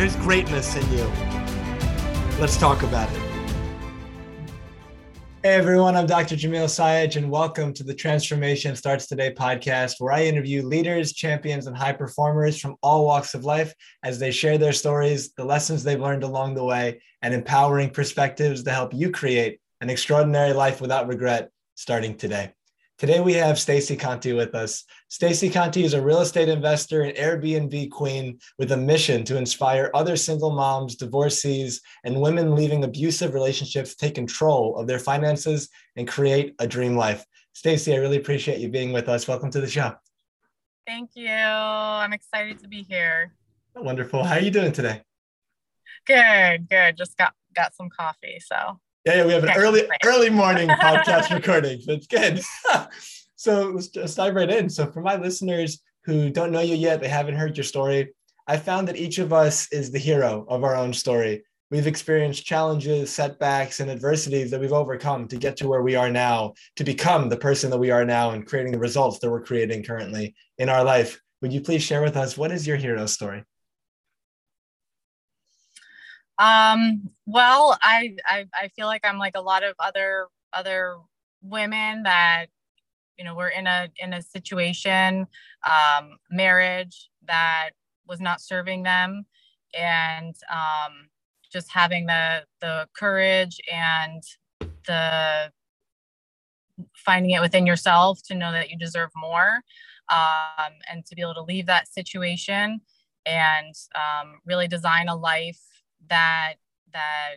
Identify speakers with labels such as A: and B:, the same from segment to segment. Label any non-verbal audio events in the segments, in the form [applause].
A: there's greatness in you. Let's talk about it. Hey everyone, I'm Dr. Jamil Sayegh, and welcome to the Transformation Starts Today podcast, where I interview leaders, champions, and high performers from all walks of life as they share their stories, the lessons they've learned along the way, and empowering perspectives to help you create an extraordinary life without regret starting today. Today we have Stacey Conte with us. Stacey Conte is a real estate investor and Airbnb queen with a mission to inspire other single moms, divorcees, and women leaving abusive relationships take control of their finances and create a dream life. Stacey, I really appreciate you being with us. Welcome to the show.
B: Thank you. I'm excited to be here.
A: Wonderful. How are you doing today?
B: Good, good. Just got got some coffee, so
A: yeah, yeah, we have an early early morning [laughs] podcast recording. So it's good. [laughs] so let's just dive right in. So for my listeners who don't know you yet, they haven't heard your story. I found that each of us is the hero of our own story. We've experienced challenges, setbacks, and adversities that we've overcome to get to where we are now, to become the person that we are now and creating the results that we're creating currently in our life. Would you please share with us what is your hero story?
B: Um, well, I, I I feel like I'm like a lot of other other women that you know we're in a in a situation um, marriage that was not serving them and um, just having the the courage and the finding it within yourself to know that you deserve more um, and to be able to leave that situation and um, really design a life that that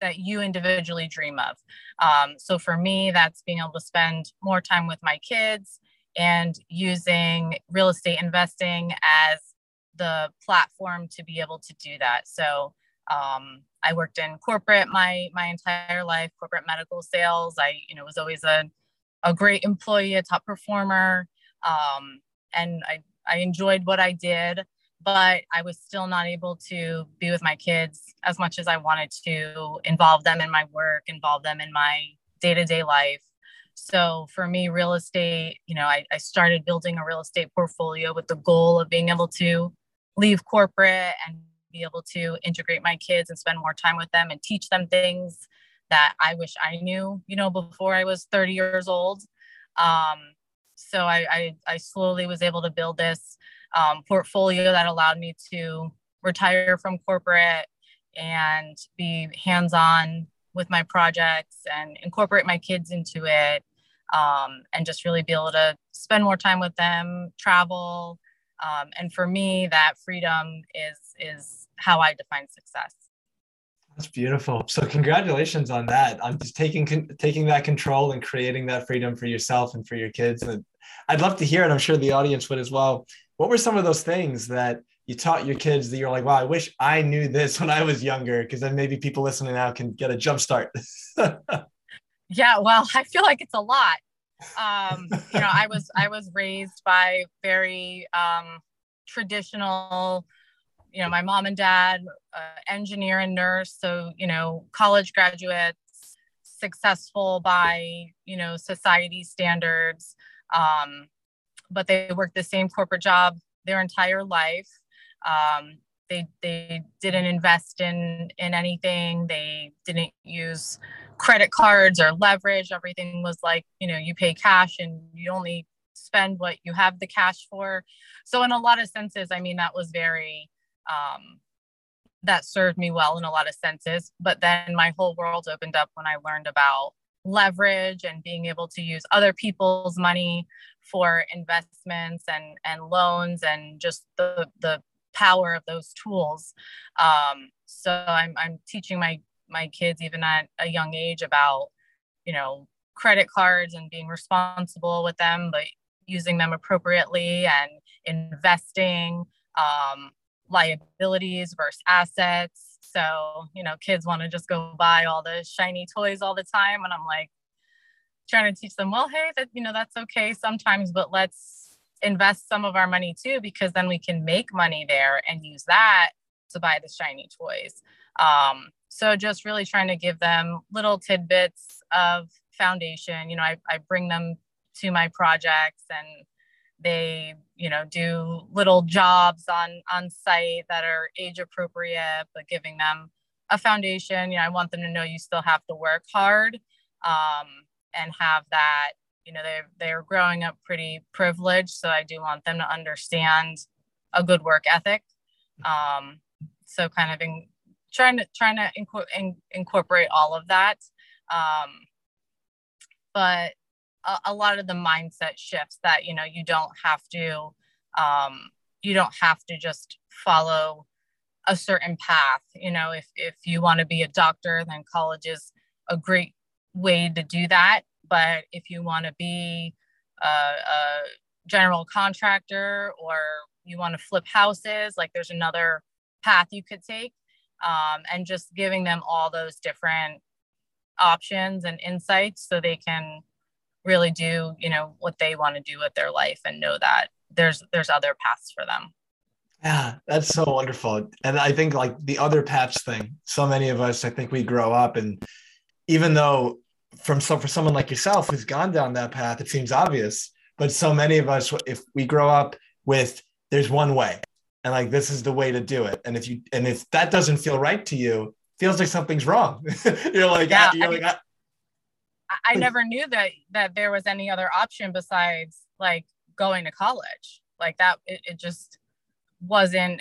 B: that you individually dream of. Um, so for me, that's being able to spend more time with my kids and using real estate investing as the platform to be able to do that. So um, I worked in corporate my my entire life, corporate medical sales. I you know was always a a great employee, a top performer, um, and I I enjoyed what I did but I was still not able to be with my kids as much as I wanted to, involve them in my work, involve them in my day to day life. So for me, real estate, you know, I, I started building a real estate portfolio with the goal of being able to leave corporate and be able to integrate my kids and spend more time with them and teach them things that I wish I knew, you know, before I was 30 years old. Um, so I, I, I slowly was able to build this um, portfolio that allowed me to retire from corporate and be hands on with my projects and incorporate my kids into it um, and just really be able to spend more time with them, travel. Um, and for me, that freedom is is how I define success.
A: That's beautiful. So congratulations on that. I'm just taking taking that control and creating that freedom for yourself and for your kids. And I'd love to hear it. I'm sure the audience would as well what were some of those things that you taught your kids that you're like, wow, I wish I knew this when I was younger? Because then maybe people listening now can get a jump start. [laughs]
B: yeah, well, [laughs] I feel like it's a lot. Um, you know, I was I was raised by very um, traditional. You know, my mom and dad, uh, engineer and nurse, so you know, college graduates, successful by you know society standards. Um, but they worked the same corporate job their entire life. Um, they they didn't invest in in anything. They didn't use credit cards or leverage. Everything was like you know you pay cash and you only spend what you have the cash for. So in a lot of senses, I mean that was very um, that served me well in a lot of senses. But then my whole world opened up when I learned about leverage and being able to use other people's money for investments and and loans and just the the power of those tools um, so I'm, I'm teaching my my kids even at a young age about you know credit cards and being responsible with them but using them appropriately and investing um, liabilities versus assets. So, you know, kids want to just go buy all the shiny toys all the time. And I'm like trying to teach them, well, hey, that, you know, that's okay sometimes, but let's invest some of our money too, because then we can make money there and use that to buy the shiny toys. Um, so just really trying to give them little tidbits of foundation. You know, I, I bring them to my projects and they you know do little jobs on on site that are age appropriate but giving them a foundation you know i want them to know you still have to work hard um, and have that you know they're they're growing up pretty privileged so i do want them to understand a good work ethic. Um, so kind of in, trying to trying to inco- in, incorporate all of that. Um, but a, a, lot of the mindset shifts that you know you don't have to um, you don't have to just follow a certain path. You know if if you want to be a doctor then college is a great way to do that. But if you want to be a, a general contractor or you want to flip houses like there's another path you could take um, and just giving them all those different options and insights so they can really do you know what they want to do with their life and know that there's there's other paths for them.
A: Yeah that's so wonderful. And i think like the other paths thing so many of us i think we grow up and even though from so for someone like yourself who's gone down that path it seems obvious but so many of us if we grow up with there's one way and like this is the way to do it and if you and if that doesn't feel right to you feels like something's wrong [laughs] you're like yeah, you're I like ah.
B: I never knew that that there was any other option besides like going to college. Like that, it, it just wasn't.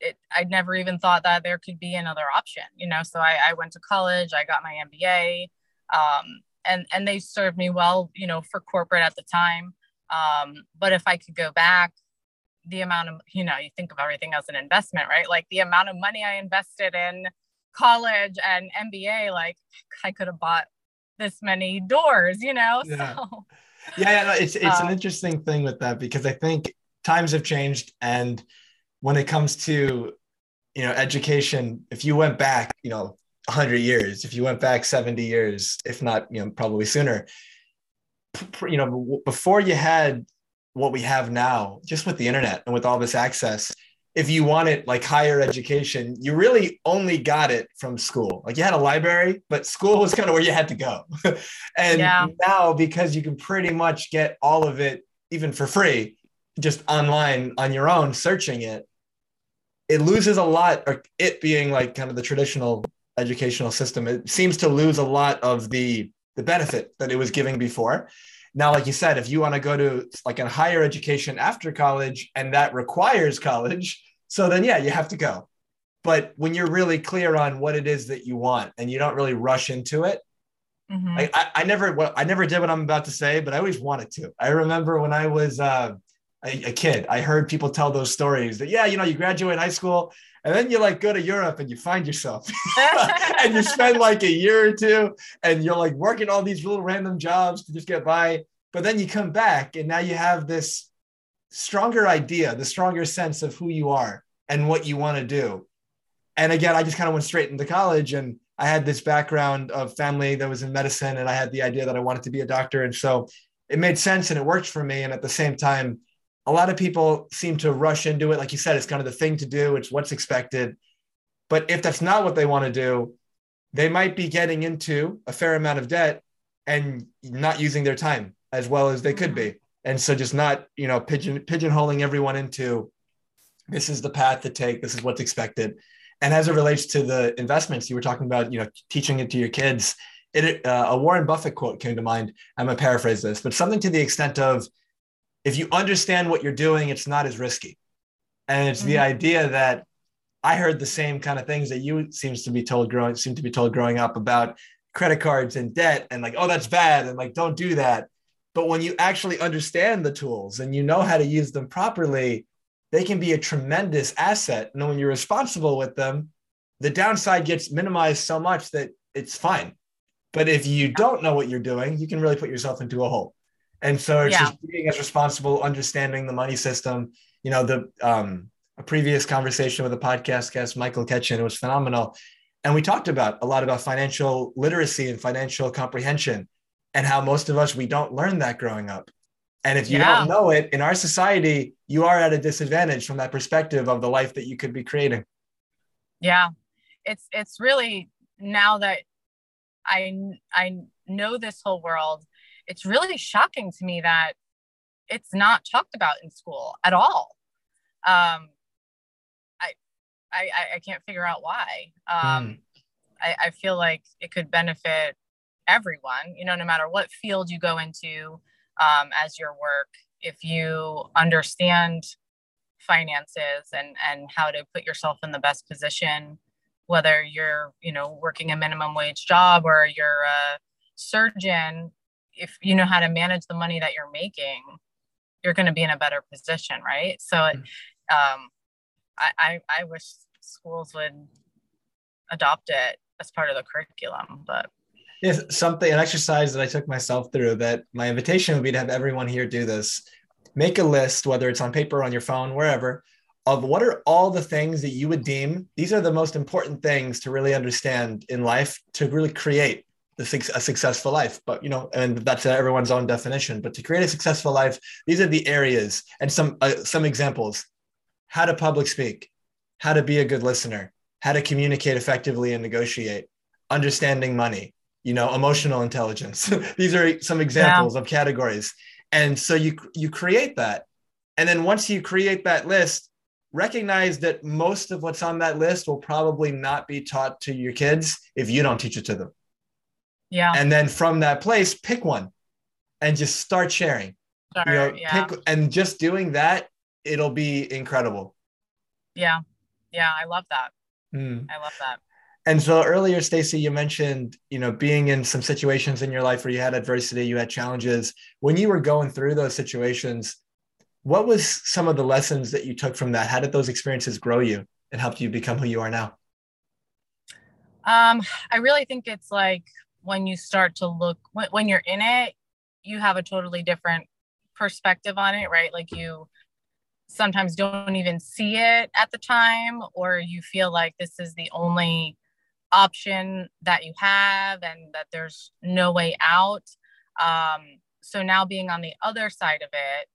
B: It, I never even thought that there could be another option, you know. So I, I went to college. I got my MBA, um, and and they served me well, you know, for corporate at the time. Um, but if I could go back, the amount of you know, you think of everything as an investment, right? Like the amount of money I invested in college and MBA, like I could have bought this many doors, you know? [laughs]
A: Yeah. So yeah, yeah no, it's it's um, an interesting thing with that because I think times have changed and when it comes to you know education, if you went back, you know, 100 years, if you went back 70 years, if not, you know, probably sooner, you know, before you had what we have now, just with the internet and with all this access, if you wanted like higher education, you really only got it from school. Like you had a library, but school was kind of where you had to go. [laughs] and yeah. now, because you can pretty much get all of it even for free, just online on your own, searching it, it loses a lot, or it being like kind of the traditional educational system, it seems to lose a lot of the the benefit that it was giving before. Now, like you said, if you want to go to like a higher education after college and that requires college, so then, yeah, you have to go. But when you're really clear on what it is that you want and you don't really rush into it, mm-hmm. I, I, I, never, well, I never did what I'm about to say, but I always wanted to. I remember when I was uh, a, a kid, I heard people tell those stories that, yeah, you know, you graduate high school and then you like go to Europe and you find yourself [laughs] and you spend like a year or two and you're like working all these little random jobs to just get by. But then you come back and now you have this stronger idea, the stronger sense of who you are and what you want to do. And again, I just kind of went straight into college and I had this background of family that was in medicine and I had the idea that I wanted to be a doctor. And so it made sense and it worked for me. And at the same time, a lot of people seem to rush into it. Like you said, it's kind of the thing to do, it's what's expected. But if that's not what they want to do, they might be getting into a fair amount of debt and not using their time as well as they could be. And so just not you know pigeon pigeonholing everyone into this is the path to take this is what's expected. And as it relates to the investments you were talking about you know teaching it to your kids. It uh, a warren buffett quote came to mind. I'm going to paraphrase this but something to the extent of if you understand what you're doing it's not as risky and it's mm-hmm. the idea that i heard the same kind of things that you seems to be told growing seem to be told growing up about credit cards and debt and like oh that's bad and like don't do that but when you actually understand the tools and you know how to use them properly, they can be a tremendous asset. And when you're responsible with them, the downside gets minimized so much that it's fine. But if you don't know what you're doing, you can really put yourself into a hole. And so it's yeah. just being as responsible, understanding the money system. You know, the um, a previous conversation with a podcast guest, Michael Ketchen. It was phenomenal. And we talked about a lot about financial literacy and financial comprehension and how most of us, we don't learn that growing up. And if you yeah. don't know it in our society, you are at a disadvantage from that perspective of the life that you could be creating.
B: Yeah. It's, it's really now that I, I know this whole world, it's really shocking to me that it's not talked about in school at all. Um, I, I, I can't figure out why. Um, mm. I, I feel like it could benefit everyone, you know, no matter what field you go into um, as your work, if you understand finances and, and how to put yourself in the best position, whether you're, you know, working a minimum wage job or you're a surgeon, if you know how to manage the money that you're making, you're going to be in a better position, right? So, mm-hmm. um, I, I, I wish schools would adopt it as part of the curriculum, but
A: yeah, something an exercise that I took myself through that my invitation would be to have everyone here do this. Make a list, whether it's on paper, on your phone, wherever, of what are all the things that you would deem these are the most important things to really understand in life to really create a successful life. But you know, and that's everyone's own definition. But to create a successful life, these are the areas and some uh, some examples: how to public speak, how to be a good listener, how to communicate effectively and negotiate, understanding money, you know, emotional intelligence. [laughs] these are some examples yeah. of categories. And so you you create that. And then once you create that list, recognize that most of what's on that list will probably not be taught to your kids if you don't teach it to them.
B: Yeah.
A: And then from that place, pick one and just start sharing. Start, you know, yeah. pick and just doing that, it'll be incredible.
B: Yeah. Yeah. I love that.
A: Mm.
B: I love that.
A: And so earlier, Stacey, you mentioned, you know, being in some situations in your life where you had adversity, you had challenges. When you were going through those situations, what was some of the lessons that you took from that? How did those experiences grow you and help you become who you are now?
B: Um, I really think it's like when you start to look when, when you're in it, you have a totally different perspective on it, right? Like you sometimes don't even see it at the time, or you feel like this is the only option that you have and that there's no way out. Um, so now being on the other side of it,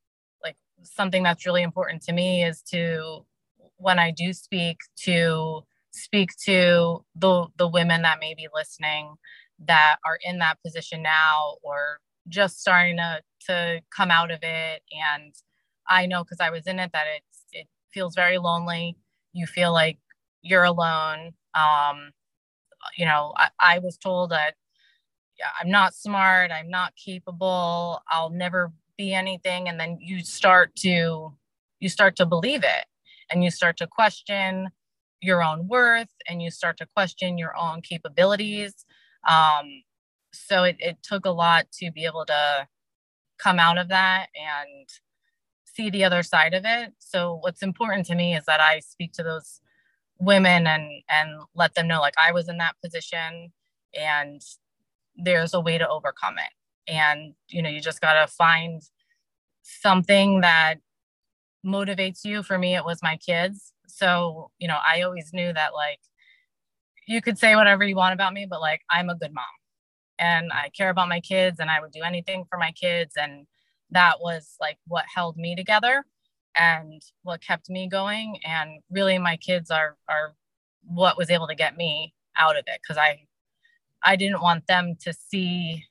B: like something that's really important to me is to, when I do speak, to speak to the the women that may be listening that are in that position now or just starting to to come out of it. And i know because i was in it that it's it feels very lonely. You feel like you're alone. Um you know, I, I was told that yeah, I'm not smart, I'm not capable, I'll never be anything. And then you start to you start to believe it and you start to question your own worth and you start to question your own capabilities. Um, so it, it took a lot to be able to come out of that and see the other side of it. So what's important to me is that I speak to those women and and let them know like I was in that position and there's a way to overcome it. And you know, you just got to find something that motivates you. For me it was my kids. So, you know, I always knew that like you could say whatever you want about me, but like I'm a good mom. And I care about my kids and I would do anything for my kids and that was like what held me together and what kept me going. And really my kids are are what was able to get me out of it because i i didn't want them to see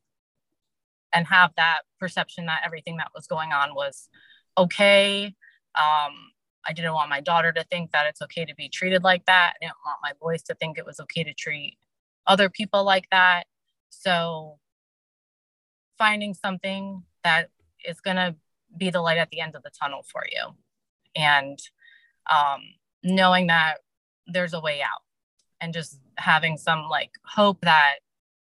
B: and have that perception that everything that was going on was okay. Um, i didn't want my daughter to think that it's okay to be treated like that. I didn't want my boys to think it was okay to treat other people like that. So finding something that is going to be the light at the end of the tunnel for you. And um, knowing that there's a way out and just having some like hope that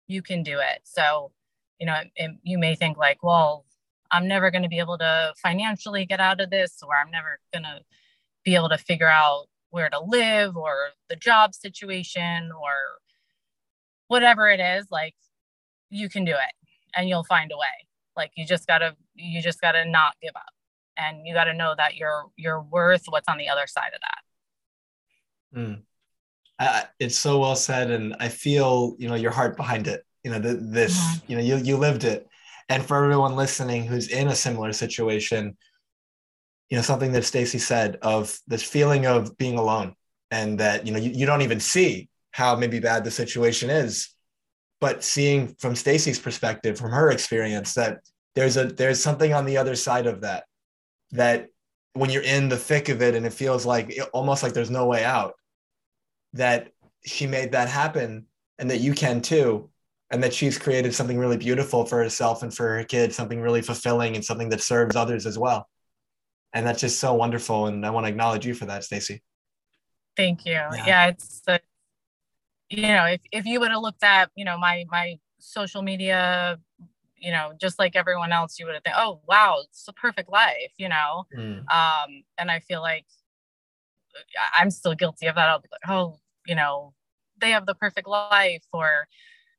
B: you can do it. So you know it, it, you may think like well i'm never going to be able to financially get out of this or i'm never going to be able to figure out where to live or the job situation or whatever it is like you can do it and you'll find a way like you just gotta you just gotta not give up and you got to know that you're you're worth what's on the other side of that
A: mm. I, it's so well said and i feel you know your heart behind it you know the, this mm-hmm. you know you, you lived it and for everyone listening who's in a similar situation you know something that stacey said of this feeling of being alone and that you know you, you don't even see how maybe bad the situation is. But seeing from stacey's perspective from her experience that there's a there's something on the other side of that that when you're in the thick of it and it feels like almost like there's no way out that she made that happen and that you can too. And that she's created something really beautiful for herself and for her kids something really fulfilling and something that serves others as well and that's just so wonderful and i want to acknowledge you for that stacey
B: thank you yeah, yeah it's a, you know if, if you would have looked at you know my my social media you know, just like everyone else, you would think, oh, wow, it's a perfect life, you know? Mm. Um, and I feel like I'm still guilty of that. I'll be like, oh, you know, they have the perfect life or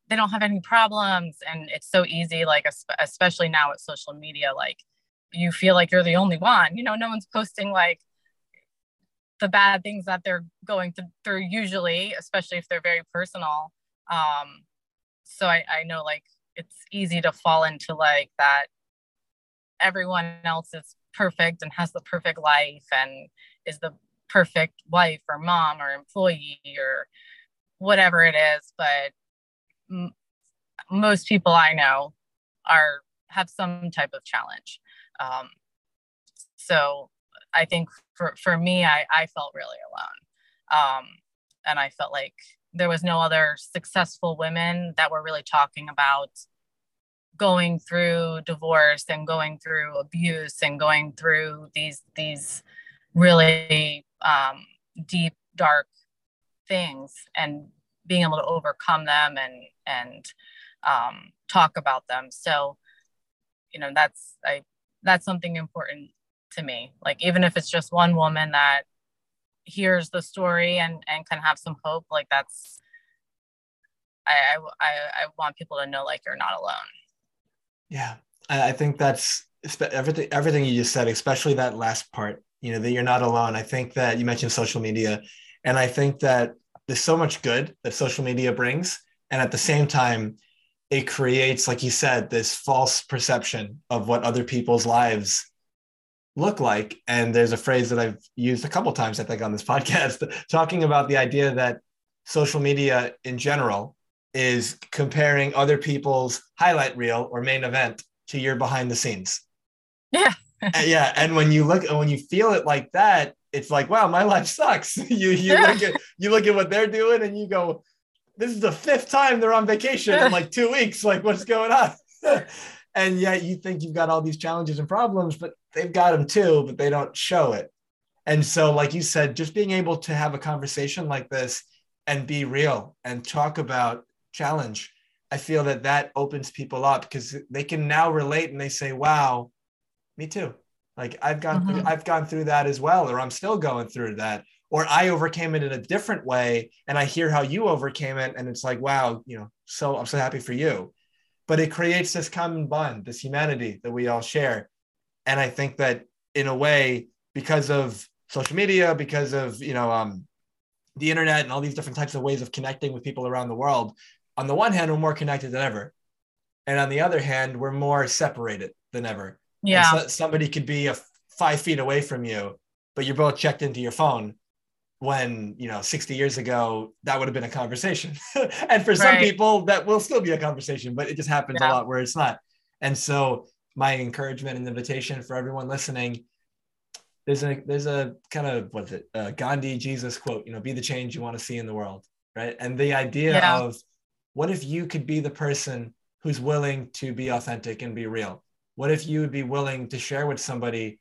B: they don't have any problems. And it's so easy, like, especially now with social media, like, you feel like you're the only one, you know, no one's posting like the bad things that they're going through usually, especially if they're very personal. Um, so I, I know like it's easy to fall into like that everyone else is perfect and has the perfect life and is the perfect wife or mom or employee or whatever it is but m- most people i know are have some type of challenge um, so i think for, for me I, I felt really alone. Um, and i felt like there was no other successful women that were really talking about going through divorce and going through abuse and going through these these really um, deep dark things and being able to overcome them and and um, talk about them. So you know that's i that's something important to me. Like even if it's just one woman that hears the story and and can have some hope like that's I, I i want people to know like you're not alone.
A: Yeah. I think that's everything everything you just said especially that last part you know that you're not alone. I think that you mentioned social media and i think that there's so much good that social media brings and at the same time it creates like you said this false perception of what other people's lives look like. And there's a phrase that i've used a couple times i think on this [laughs] podcast talking about the idea that social media in general is comparing other people's highlight reel or main event to your behind the scenes.
B: Yeah. [laughs]
A: Yeah and when you look when you feel it like that it's like wow my life sucks. [laughs] You you look at you look at what they're doing and you go this is the fifth time they're on vacation in like two weeks like what's going on [laughs] and yet you think you've got all these challenges and problems, but they've got them too, but they don't show it. And so, like you said, just being able to have a conversation like this and be real and talk about challenge, I feel that that opens people up because they can now relate and they say, "Wow, me too." Like I've gone, mm-hmm. through, I've gone through that as well, or I'm still going through that, or I overcame it in a different way, and I hear how you overcame it, and it's like, wow, you know, so I'm so happy for you but it creates this common bond, this humanity that we all share. And I think that in a way, because of social media, because of you know um, the internet and all these different types of ways of connecting with people around the world, on the one hand, we're more connected than ever, and on the other hand, we're more separated than ever.
B: Yeah,
A: so somebody could be a five feet away from you, but you're both checked into your phone when you know 60 years ago that would have been a conversation [laughs] and for right. some people that will still be a conversation but it just happens yeah. a lot where it's not and so my encouragement and invitation for everyone listening there's a there's a kind of what's it uh, gandhi jesus quote you know be the change you want to see in the world right and the idea yeah. of what if you could be the person who's willing to be authentic and be real what if you would be willing to share with somebody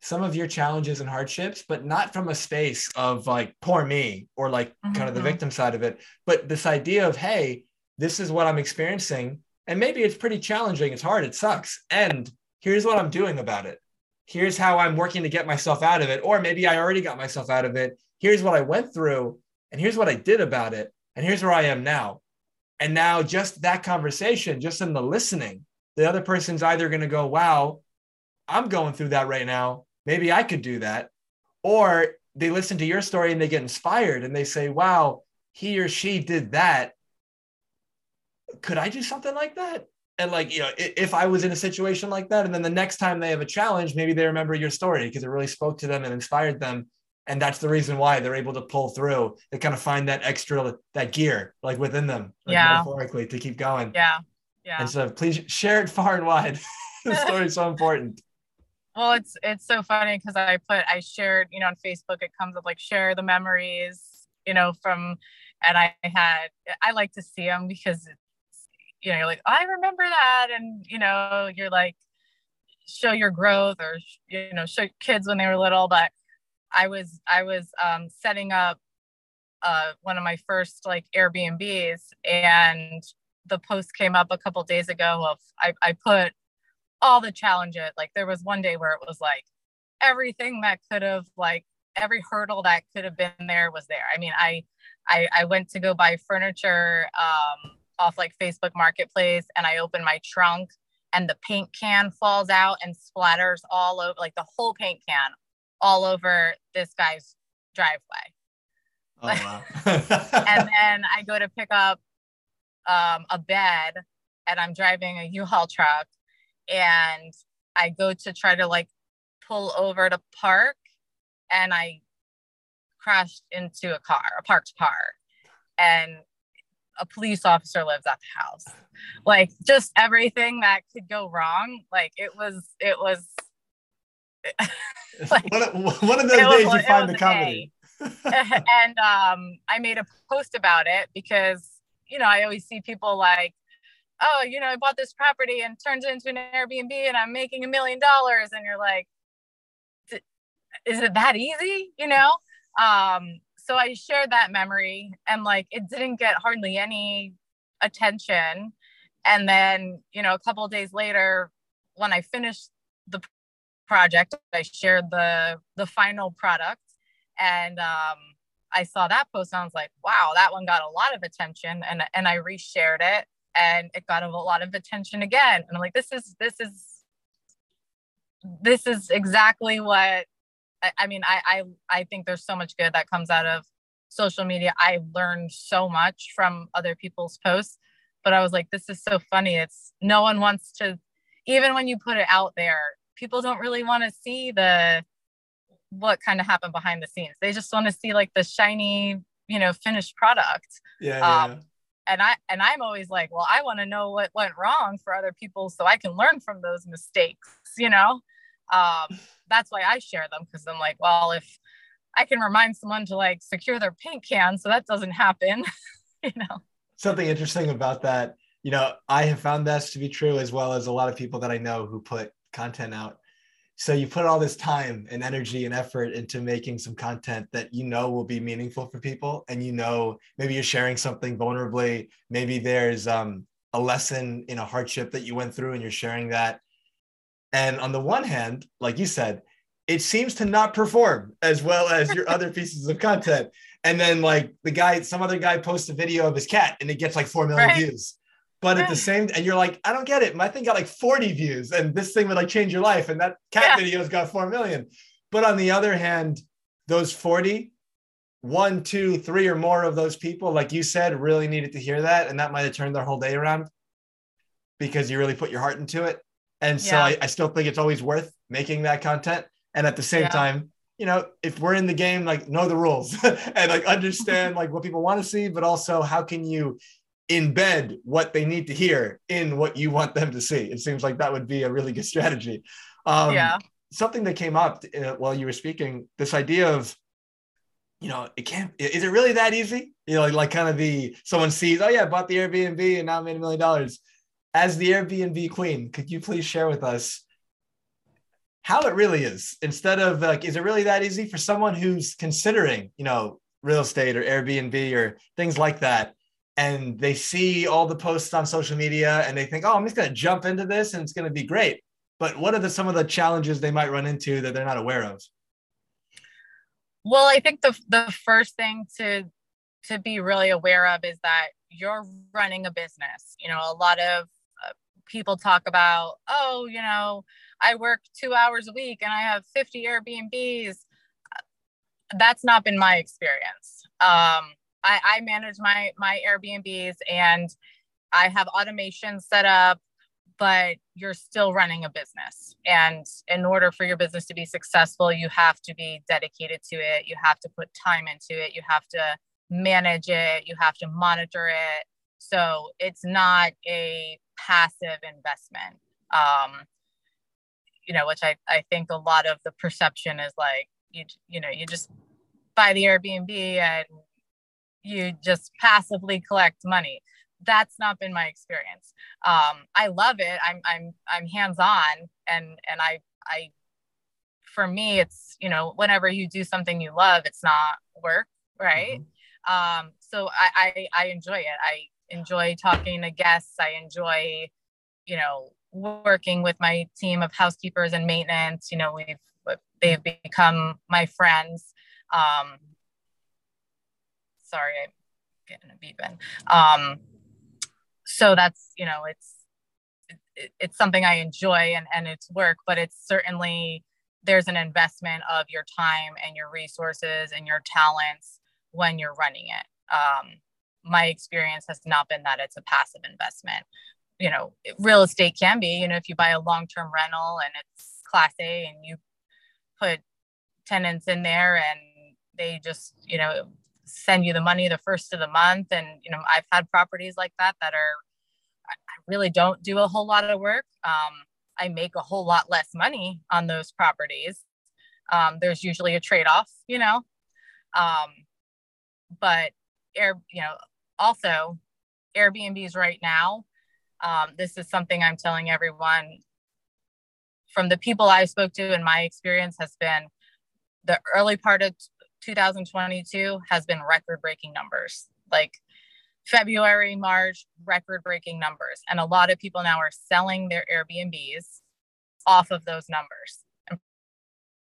A: some of your challenges and hardships, but not from a space of like, poor me or like mm-hmm. kind of the mm-hmm. victim side of it, but this idea of, hey, this is what I'm experiencing. And maybe it's pretty challenging. It's hard. It sucks. And here's what I'm doing about it. Here's how I'm working to get myself out of it. Or maybe I already got myself out of it. Here's what I went through. And here's what I did about it. And here's where I am now. And now, just that conversation, just in the listening, the other person's either going to go, wow, I'm going through that right now. Maybe I could do that. Or they listen to your story and they get inspired and they say, wow, he or she did that. Could I do something like that? And like, you know, if I was in a situation like that, and then the next time they have a challenge, maybe they remember your story because it really spoke to them and inspired them. And that's the reason why they're able to pull through. They kind of find that extra, that gear like within them, like
B: yeah.
A: metaphorically to keep going.
B: Yeah. Yeah.
A: And so please share it far and wide. [laughs] the story is so important.
B: Well, it's it's so funny because I put I shared, you know, on Facebook it comes up like share the memories, you know, from and I had I like to see them because it's you know, you're like, I remember that and you know, you're like show your growth or you know, show kids when they were little, but I was I was um setting up uh one of my first like Airbnbs and the post came up a couple days ago of I, I put all the challenges. Like there was one day where it was like everything that could have like every hurdle that could have been there was there. I mean, I I, I went to go buy furniture um, off like Facebook Marketplace, and I opened my trunk, and the paint can falls out and splatters all over, like the whole paint can, all over this guy's driveway.
A: Oh wow! [laughs] [laughs]
B: and then I go to pick up um, a bed, and I'm driving a U-Haul truck, and I go to try to like pull over to park and I crashed into a car, a parked car. And a police officer lives at the house. Like just everything that could go wrong. Like it was, it was [laughs]
A: like, one, of, one of those days was, you find the comedy. [laughs]
B: and um, I made a post about it because, you know, I always see people like, oh, you know, I bought this property and turns it into an Airbnb and I'm making a million dollars. And you're like, is it that easy? You know? Um, so I shared that memory and like it didn't get hardly any attention. And then, you know, a couple days later, when I finished the project, I shared the the final product and um I saw that post and I was like, wow, that one got a lot of attention and and I reshared it and it got a lot of attention again. And i'm like this is this is this is exactly what I, I, mean I, I i think there's so much good that comes out of social media. I learned so much from other people's posts but i was like this is so funny. It's no one wants to even when you put it out there people don't really want to see the what kind of happened behind the scenes. They just want to see like the shiny you know finished product.
A: Yeah, um, yeah
B: and i and i'm always like well i want to know what went wrong for other people so i can learn from those mistakes you know? Um, that's why i share them because i'm like well if i can remind someone to like secure their paint can so that doesn't happen [laughs] you know?
A: Something interesting about that you know i have found this to be true as well as a lot of people that i know who put content out so you put all this time and energy and effort into making some content that you know will be meaningful for people and you know maybe you're sharing something vulnerably. Maybe there's um, a lesson in a hardship that you went through and you're sharing that. And on the one hand like you said it seems to not perform as well as your [laughs] other pieces of content. And then like the guy some other guy posts a video of his cat and it gets like 4 million right. views but at the same and you're like i don't get it my thing got like 40 views and this thing would like change your life and that cat yeah. video's got 4 million but on the other hand those 40 one two three or more of those people like you said really needed to hear that and that might have turned their whole day around because you really put your heart into it and so yeah. I, I, still think it's always worth making that content and at the same yeah. time you know if we're in the game like know the rules [laughs] and like understand like what people want to see but also how can you embed what they need to hear in what you want them to see. It seems like that would be a really good strategy. Um,
B: yeah.
A: Something that came up uh, while you were speaking, this idea of, you know, it can't, is it really that easy? You know, like, like kind of the, someone sees, oh yeah, I bought the Airbnb and now I made a million dollars. As the Airbnb queen, could you please share with us how it really is instead of like, is it really that easy for someone who's considering, you know, real estate or Airbnb or things like that? And they see all the posts on social media and they think, oh, I'm just going to jump into this and it's going to be great. But what are the, some of the challenges they might run into that they're not aware of?
B: Well, I think the, the first thing to to be really aware of is that you're running a business. You know, a lot of uh, people talk about, oh, you know, I work two hours a week and I have 50 Airbnbs. That's not been my experience. Um, I, I manage my my Airbnbs and I have automation set up, but you're still running a business. And in order for your business to be successful, you have to be dedicated to it. You have to put time into it. You have to manage it. You have to monitor it. So it's not a passive investment. Um, you know, which I, I think a lot of the perception is like you you know, you just buy the Airbnb and you just passively collect money. That's not been my experience. Um, I love it. I'm I'm I'm hands on, and and I I for me it's you know whenever you do something you love, it's not work, right? Mm-hmm. Um, so I, I I enjoy it. I enjoy talking to guests. I enjoy you know working with my team of housekeepers and maintenance. You know we've they've become my friends. Um, sorry, I'm getting a beep in. Um, so that's, you know, it's, it, it's something I enjoy and, and it's work, but it's certainly, there's an investment of your time and your resources and your talents when you're running it. Um, my experience has not been that it's a passive investment. You know, real estate can be, you know, if you buy a long term rental and it's class A and you put tenants in there and they just, you know, send you the money the first of the month. And, you know, I've had properties like that that are, I really don't do a whole lot of work. Um, I make a whole lot less money on those properties. Um, there's usually a trade off, you know. Um, but air, you know, also Airbnbs right now. Um, this is something I'm telling everyone from the people I spoke to in my experience has been the early part of 2022 has been record breaking numbers. Like February, March, record breaking numbers. And a lot of people now are selling their Airbnbs off of those numbers and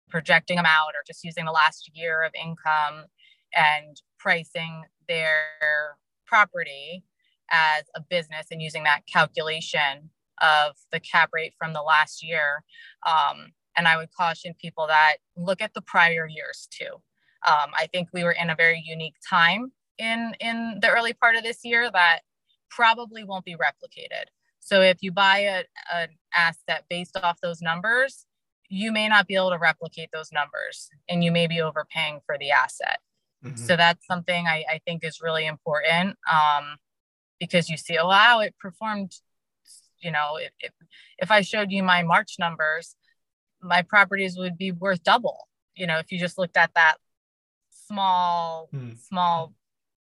B: projecting them out or just using the last year of income and pricing their property as a business and using that calculation of the cap rate from the last year. Um, and I would caution people that look at the prior years too. Um, I think we were in a very unique time in in the early part of this year that probably won't be replicated. So if you buy a, an asset based off those numbers, you may not be able to replicate those numbers and you may be overpaying for the asset. Mm-hmm. So that's something I, I, think is really important um, because you see, oh, wow, it performed, you know, if, if, if I showed you my March numbers, my properties would be worth double. You know, if you just looked at that small hmm. small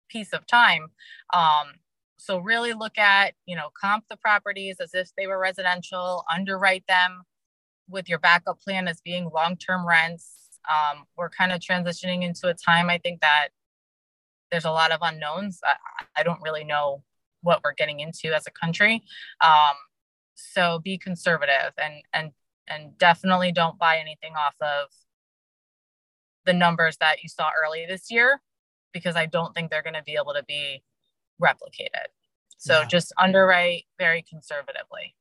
B: piece of time. Um, so really look at you know comp the properties as if they were residential underwrite them with your backup plan as being long-term rents. Um, we're kind of transitioning into a time i think that there's a lot of unknowns. I, I don't really know what we're getting into as a country. Um, so be conservative and and and definitely don't buy anything off of the numbers that you saw early this year because I don't think they're going to be able to be replicated. So yeah. just underwrite very conservatively.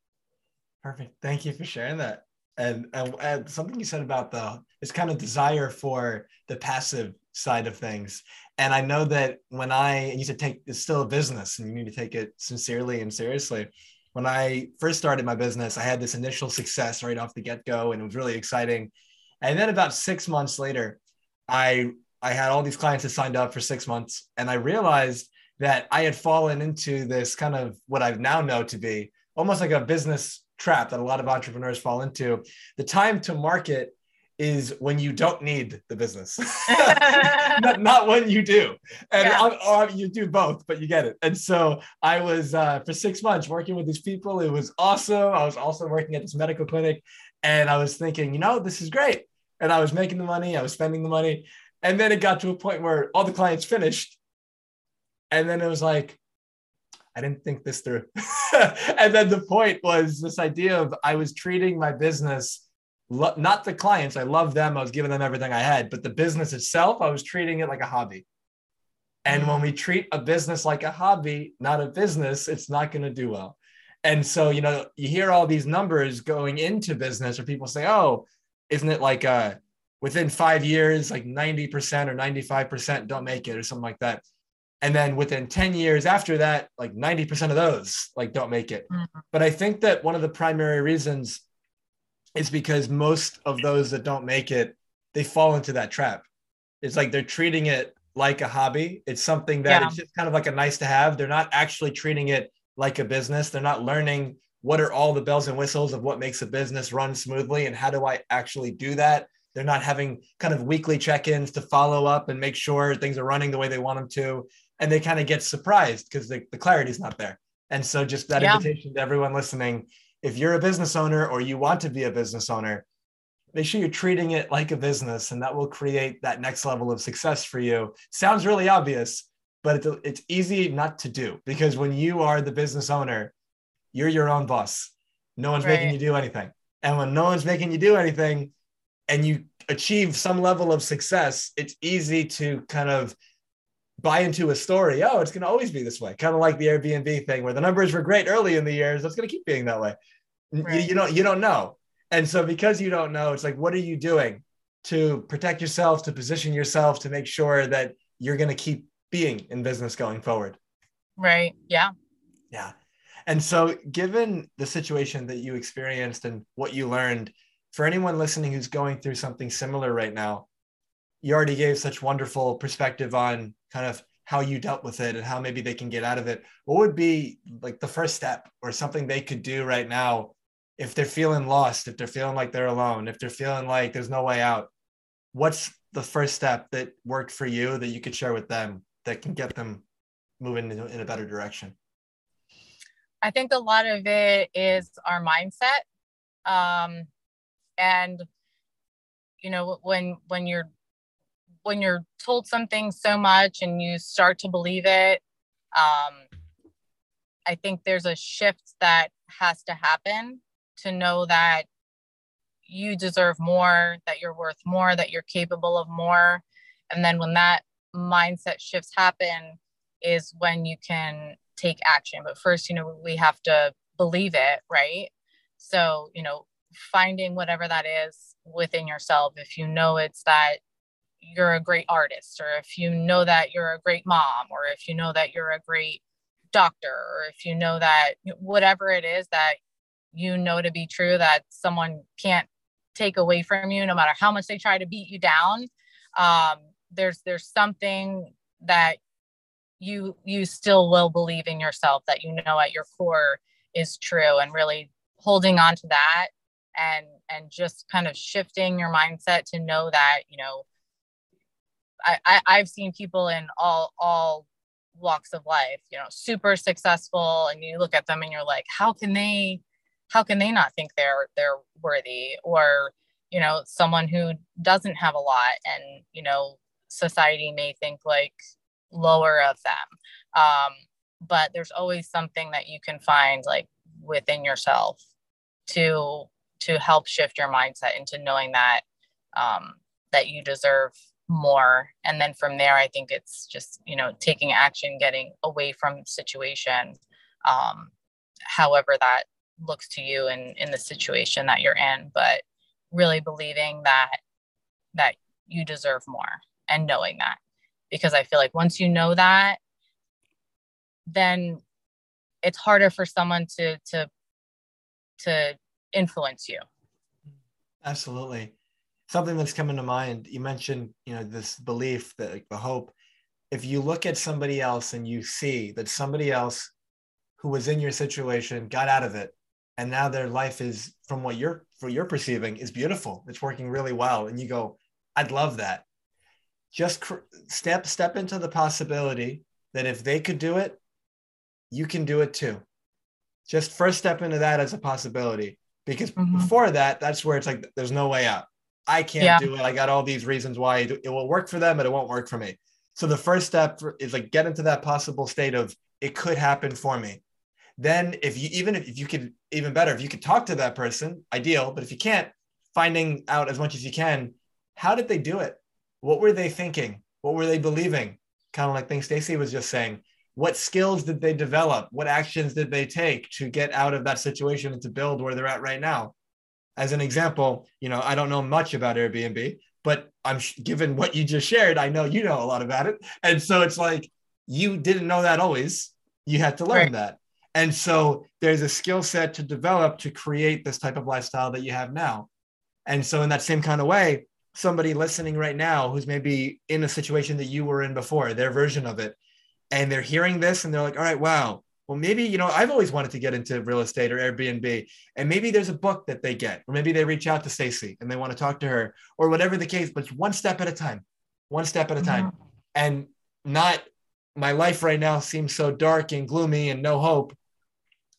A: Perfect. Thank you for sharing that. And, and, and, something you said about the this kind of desire for the passive side of things. And I know that when I you said take it's still a business and you need to take it sincerely and seriously. When I first started my business, I had this initial success right off the get-go and it was really exciting. And then about six months later, I I had all these clients that signed up for six months, and I realized that I had fallen into this kind of what I now know to be almost like a business trap that a lot of entrepreneurs fall into. The time to market is when you don't need the business, [laughs] not, not, when you do. And yeah. you do both, but you get it. And so I was uh, for six months working with these people. It was awesome. I was also working at this medical clinic, and I was thinking, you know, this is great and I was making the money, I was spending the money. And then it got to a point where all the clients finished. And then it was like, I didn't think this through. [laughs] and then the point was this idea of I was treating my business, not the clients, I love them, I was giving them everything I had, but the business itself, I was treating it like a hobby. And when we treat a business like a hobby, not a business, it's not going to do well. And so, you know, you hear all these numbers going into business, or people say, oh, isn't it like uh, within five years, like 90% or 95% don't make it, or something like that. And then within 10 years after that, like 90% of those like don't make it. Mm-hmm. But I think that one of the primary reasons is because most of those that don't make it, they fall into that trap. It's like they're treating it like a hobby. It's something that yeah. it's just kind of like a nice to have. They're not actually treating it like a business. They're not learning what are all the bells and whistles of what makes a business run smoothly and how do I actually do that. They're not having kind of weekly check-ins to follow up and make sure things are running the way they want them to. And they kind of get surprised because the, the clarity is not there. And so just that yeah. invitation to everyone listening, if you're a business owner or you want to be a business owner, make sure you're treating it like a business and that will create that next level of success for you sounds really obvious but it's, it's easy not to do because when you are the business owner you're your own boss no one's right. making you do anything and when no one's making you do anything and you achieve some level of success it's easy to kind of buy into a story oh it's going to always be this way kind of like the airbnb thing where the numbers were great early in the years that's going to keep being that way right. you, you don't you don't know and so because you don't know, it's like, what are you doing to protect yourself, to position yourself, to make sure that you're going to keep being in business going forward?
B: Right. Yeah.
A: Yeah. And so, given the situation that you experienced and what you learned, for anyone listening who's going through something similar right now, you already gave such wonderful perspective on kind of how you dealt with it and how maybe they can get out of it. What would be like the first step or something they could do right now if they're feeling lost, if they're feeling like they're alone, if they're feeling like there's no way out, what's the first step that worked for you that you could share with them that can get them moving in, a better direction?
B: I think a lot of it is our mindset. Um, and you know, when when you're when you're told something so much and you start to believe it, um, I think there's a shift that has to happen to know that you deserve more, that you're worth more, that you're capable of more. And then when that mindset shifts happen, is when you can take action. But first, you know, we have to believe it, right? So, you know, finding whatever that is within yourself, if you know it's that you're a great artist, or if you know that you're a great mom, or if you know that you're a great doctor, or if you know that whatever it is that you know to be true that someone can't take away from you no matter how much they try to beat you down um, there's there's something that you you still will believe in yourself that you know at your core is true and really holding on to that and and just kind of shifting your mindset to know that you know I, I i've seen people in all all walks of life you know super successful and you look at them and you're like how can they how can they not think they're they're worthy? Or you know someone who doesn't have a lot and you know society may think like lower of them. Um, but there's always something that you can find like within yourself to to help shift your mindset into knowing that um, that you deserve more. And then from there i think it's just you know taking action getting away from situation um, however that looks to you in in the situation that you're in but really believing that that you deserve more and knowing that because i feel like once you know that then it's harder for someone to to to influence you.
A: Absolutely. Something that's coming to mind you mentioned you know this belief that like the hope. If you look at somebody else and you see that somebody else who was in your situation got out of it and now their life is from what you're for you're perceiving is beautiful. It's working really well and you go i'd love that just cr- step step into the possibility that if they could do it you can do it too. Just first step into that as a possibility because mm-hmm. before that that's where it's like there's no way out. I can't yeah. do it. I got all these reasons why it will work for them but it won't work for me. So the first step is like get into that possible state of it could happen for me. Then if you even if you could even better if you could talk to that person ideal but if you can't finding out as much as you can how did they do it what were they thinking? What were they believing? Kind of like things stacey was just saying. What skills did they develop? What actions did they take to get out of that situation and to build where they're at right now? As an example you know i don't know much about airbnb but i'm given what you just shared i know you know a lot about it. And so it's like you didn't know that always. You had to learn right. that. And so there's a skill set to develop to create this type of lifestyle that you have now. And so in that same kind of way somebody listening right now who's maybe in a situation that you were in before their version of it and they're hearing this and they're like, all right, wow. Well, maybe, you know, I've always wanted to get into real estate or Airbnb. And maybe there's a book that they get, or maybe they reach out to Stacey and they want to talk to her, or whatever the case, but it's one step at a time, one step at a time. Mm-hmm. And not my life right now seems so dark and gloomy and no hope.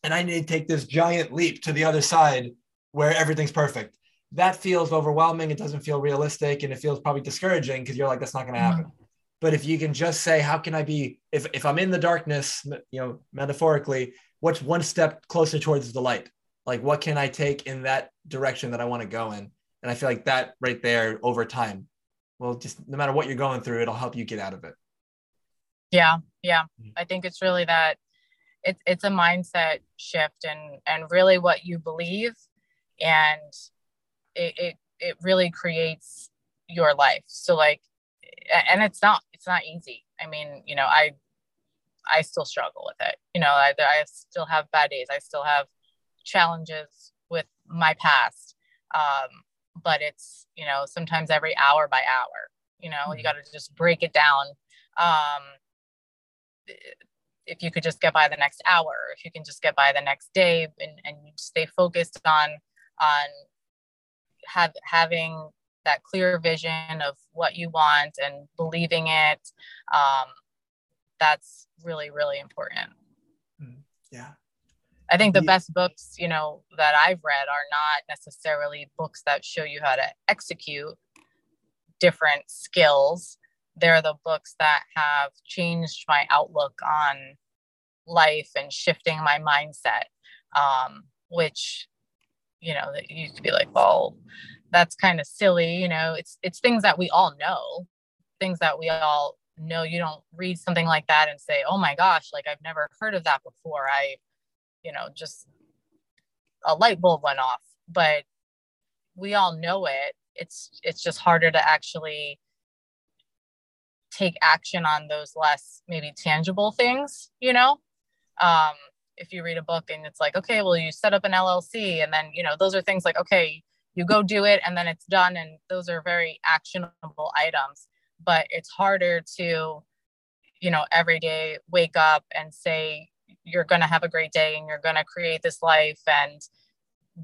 A: And I need to take this giant leap to the other side where everything's perfect. That feels overwhelming. It doesn't feel realistic and it feels probably discouraging because you're like, that's not going to happen. Mm-hmm but if you can just say how can i be if, if i'm in the darkness you know metaphorically what's one step closer towards the light like what can i take in that direction that i want to go in and i feel like that right there over time well just no matter what you're going through it'll help you get out of it
B: yeah yeah mm-hmm. i think it's really that it's it's a mindset shift and and really what you believe and it, it it really creates your life. So like and it's not it's not easy. I mean you know i i still struggle with it. You know i, I still have bad days. I still have challenges with my past. Um, but it's you know sometimes every hour by hour you know mm-hmm. you got to just break it down. Um, if you could just get by the next hour if you can just get by the next day and, and stay focused on on have having that clear vision of what you want and believing it um, that's really really important.
A: Mm, yeah.
B: I think the yeah. best books you know that i've read are not necessarily books that show you how to execute different skills. They're the books that have changed my outlook on life and shifting my mindset um, which you know that used to be like well that's kind of silly you know it's it's things that we all know things that we all know. You don't read something like that and say oh my gosh like i've never heard of that before. I you know just a light bulb went off. But we all know it. It's it's just harder to actually take action on those less maybe tangible things you know? Um if you read a book and it's like okay well you set up an llc and then you know those are things like okay you go do it and then it's done and those are very actionable items but it's harder to you know every day wake up and say you're going to have a great day and you're going to create this life and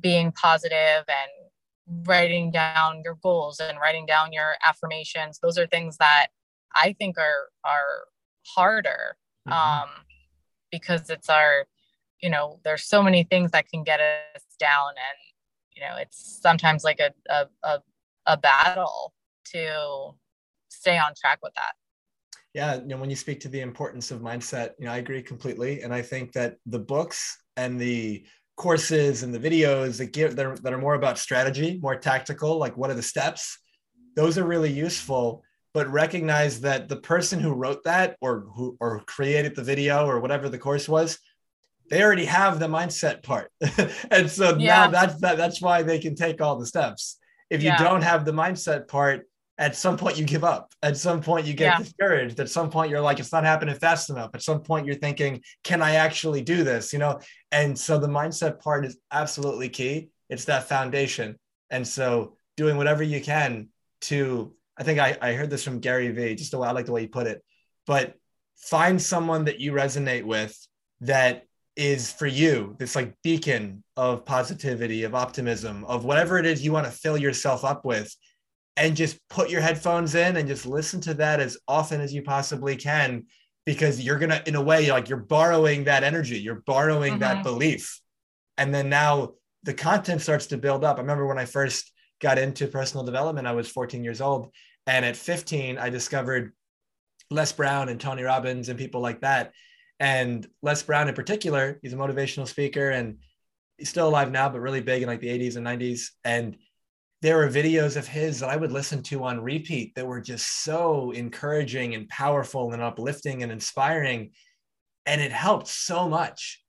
B: being positive and writing down your goals and writing down your affirmations those are things that i think are are harder mm-hmm. um because it's our you know there's so many things that can get us down and you know it's sometimes like a a, a, a battle to stay on track with that.
A: Yeah you know when you speak to the importance of mindset you know i agree completely. And i think that the books and the courses and the videos that give that are, that are more about strategy more tactical like what are the steps those are really useful. But recognize that the person who wrote that or who or created the video or whatever the course was they already have the mindset part. [laughs] And so yeah. now that's that, that's why they can take all the steps. If you yeah. don't have the mindset part at some point you give up. At some point you get yeah. discouraged. At some point you're like it's not happening fast enough. At some point you're thinking can i actually do this? You know? And so the mindset part is absolutely key. It's that foundation. And so doing whatever you can to i think i, I heard this from gary vee just the way i like the way you put it. But find someone that you resonate with that is for you this like beacon of positivity of optimism of whatever it is you want to fill yourself up with and just put your headphones in and just listen to that as often as you possibly can because you're gonna in a way like you're borrowing that energy you're borrowing mm-hmm. that belief. And then now the content starts to build up. I remember when i first got into personal development i was 14 years old and at 15 i discovered les brown and tony robbins and people like that and Les Brown in particular, he's a motivational speaker and he's still alive now, but really big in like the 80s and 90s. And there were videos of his that I would listen to on repeat that were just so encouraging and powerful and uplifting and inspiring. and it helped so much.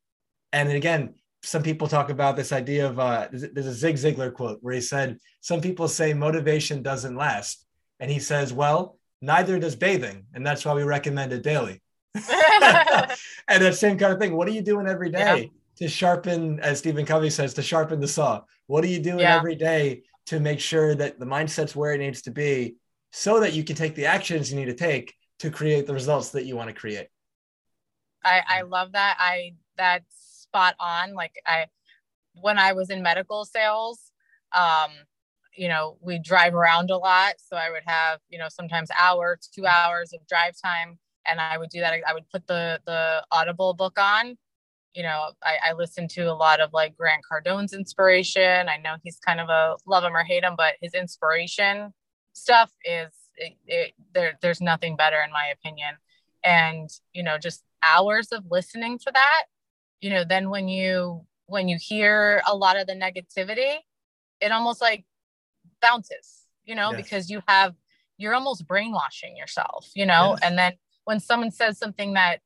A: And again, some people talk about this idea of uh, there's a Zig Ziglar quote where he said, Some people say motivation doesn't last. And he says, Well, neither does bathing. And that's why we recommend it daily. [laughs] and that same kind of thing. What are you doing every day yeah. to sharpen, as Stephen Covey says, to sharpen the saw? What are you doing yeah. every day to make sure that the mindset's where it needs to be so that you can take the actions you need to take to create the results that you want to create?
B: I, I love that. I that's spot on. Like I, when I was in medical sales, um, you know, we drive around a lot. So I would have, you know, sometimes hours, two hours of drive time. And I would do that. I would put the, the audible book on, you know, I, I listen to a lot of like Grant Cardone's inspiration. I know he's kind of a love him or hate him, but his inspiration stuff is it, it, there, there's nothing better in my opinion. And, you know, just hours of listening to that you know then when you when you hear a lot of the negativity it almost like bounces you know yes. because you have you're almost brainwashing yourself you know yes. and then when someone says something that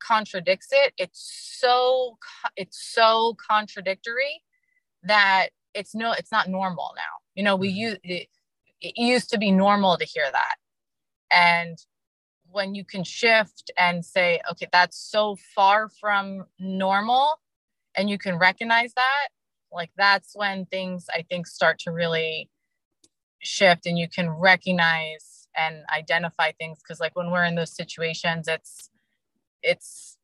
B: contradicts it it's so it's so contradictory that it's no it's not normal now you know we mm-hmm. use it, it used to be normal to hear that and when you can shift and say, okay, that's so far from normal, and you can recognize that, like that's when things I think start to really shift and you can recognize and identify things. Cause like when we're in those situations, it's, it's,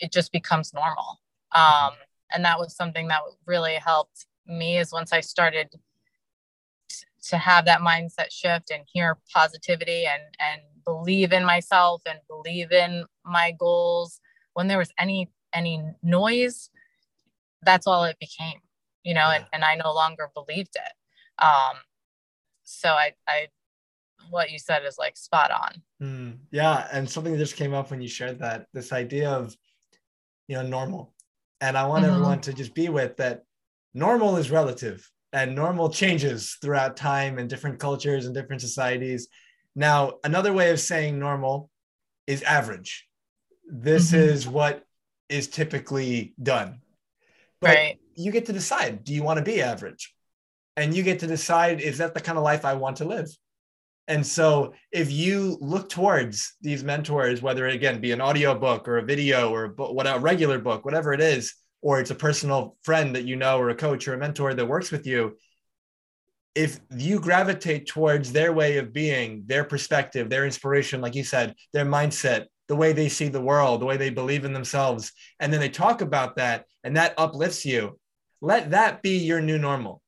B: it just becomes normal. Um, and that was something that really helped me is once I started to have that mindset shift and hear positivity and and believe in myself and believe in my goals when there was any any noise that's all it became you know yeah. and, and i no longer believed it um so i i what you said is like spot on
A: mm, yeah and something just came up when you shared that this idea of you know normal and i want mm-hmm. everyone to just be with that normal is relative and normal changes throughout time and different cultures and different societies now, another way of saying normal is average. This mm-hmm. is what is typically done. But right. you get to decide do you want to be average? And you get to decide is that the kind of life I want to live? And so if you look towards these mentors, whether it again be an audio book or a video or what, a regular book, whatever it is, or it's a personal friend that you know or a coach or a mentor that works with you, if you gravitate towards their way of being, their perspective, their inspiration, like you said, their mindset, the way they see the world, the way they believe in themselves, and then they talk about that and that uplifts you, let that be your new normal.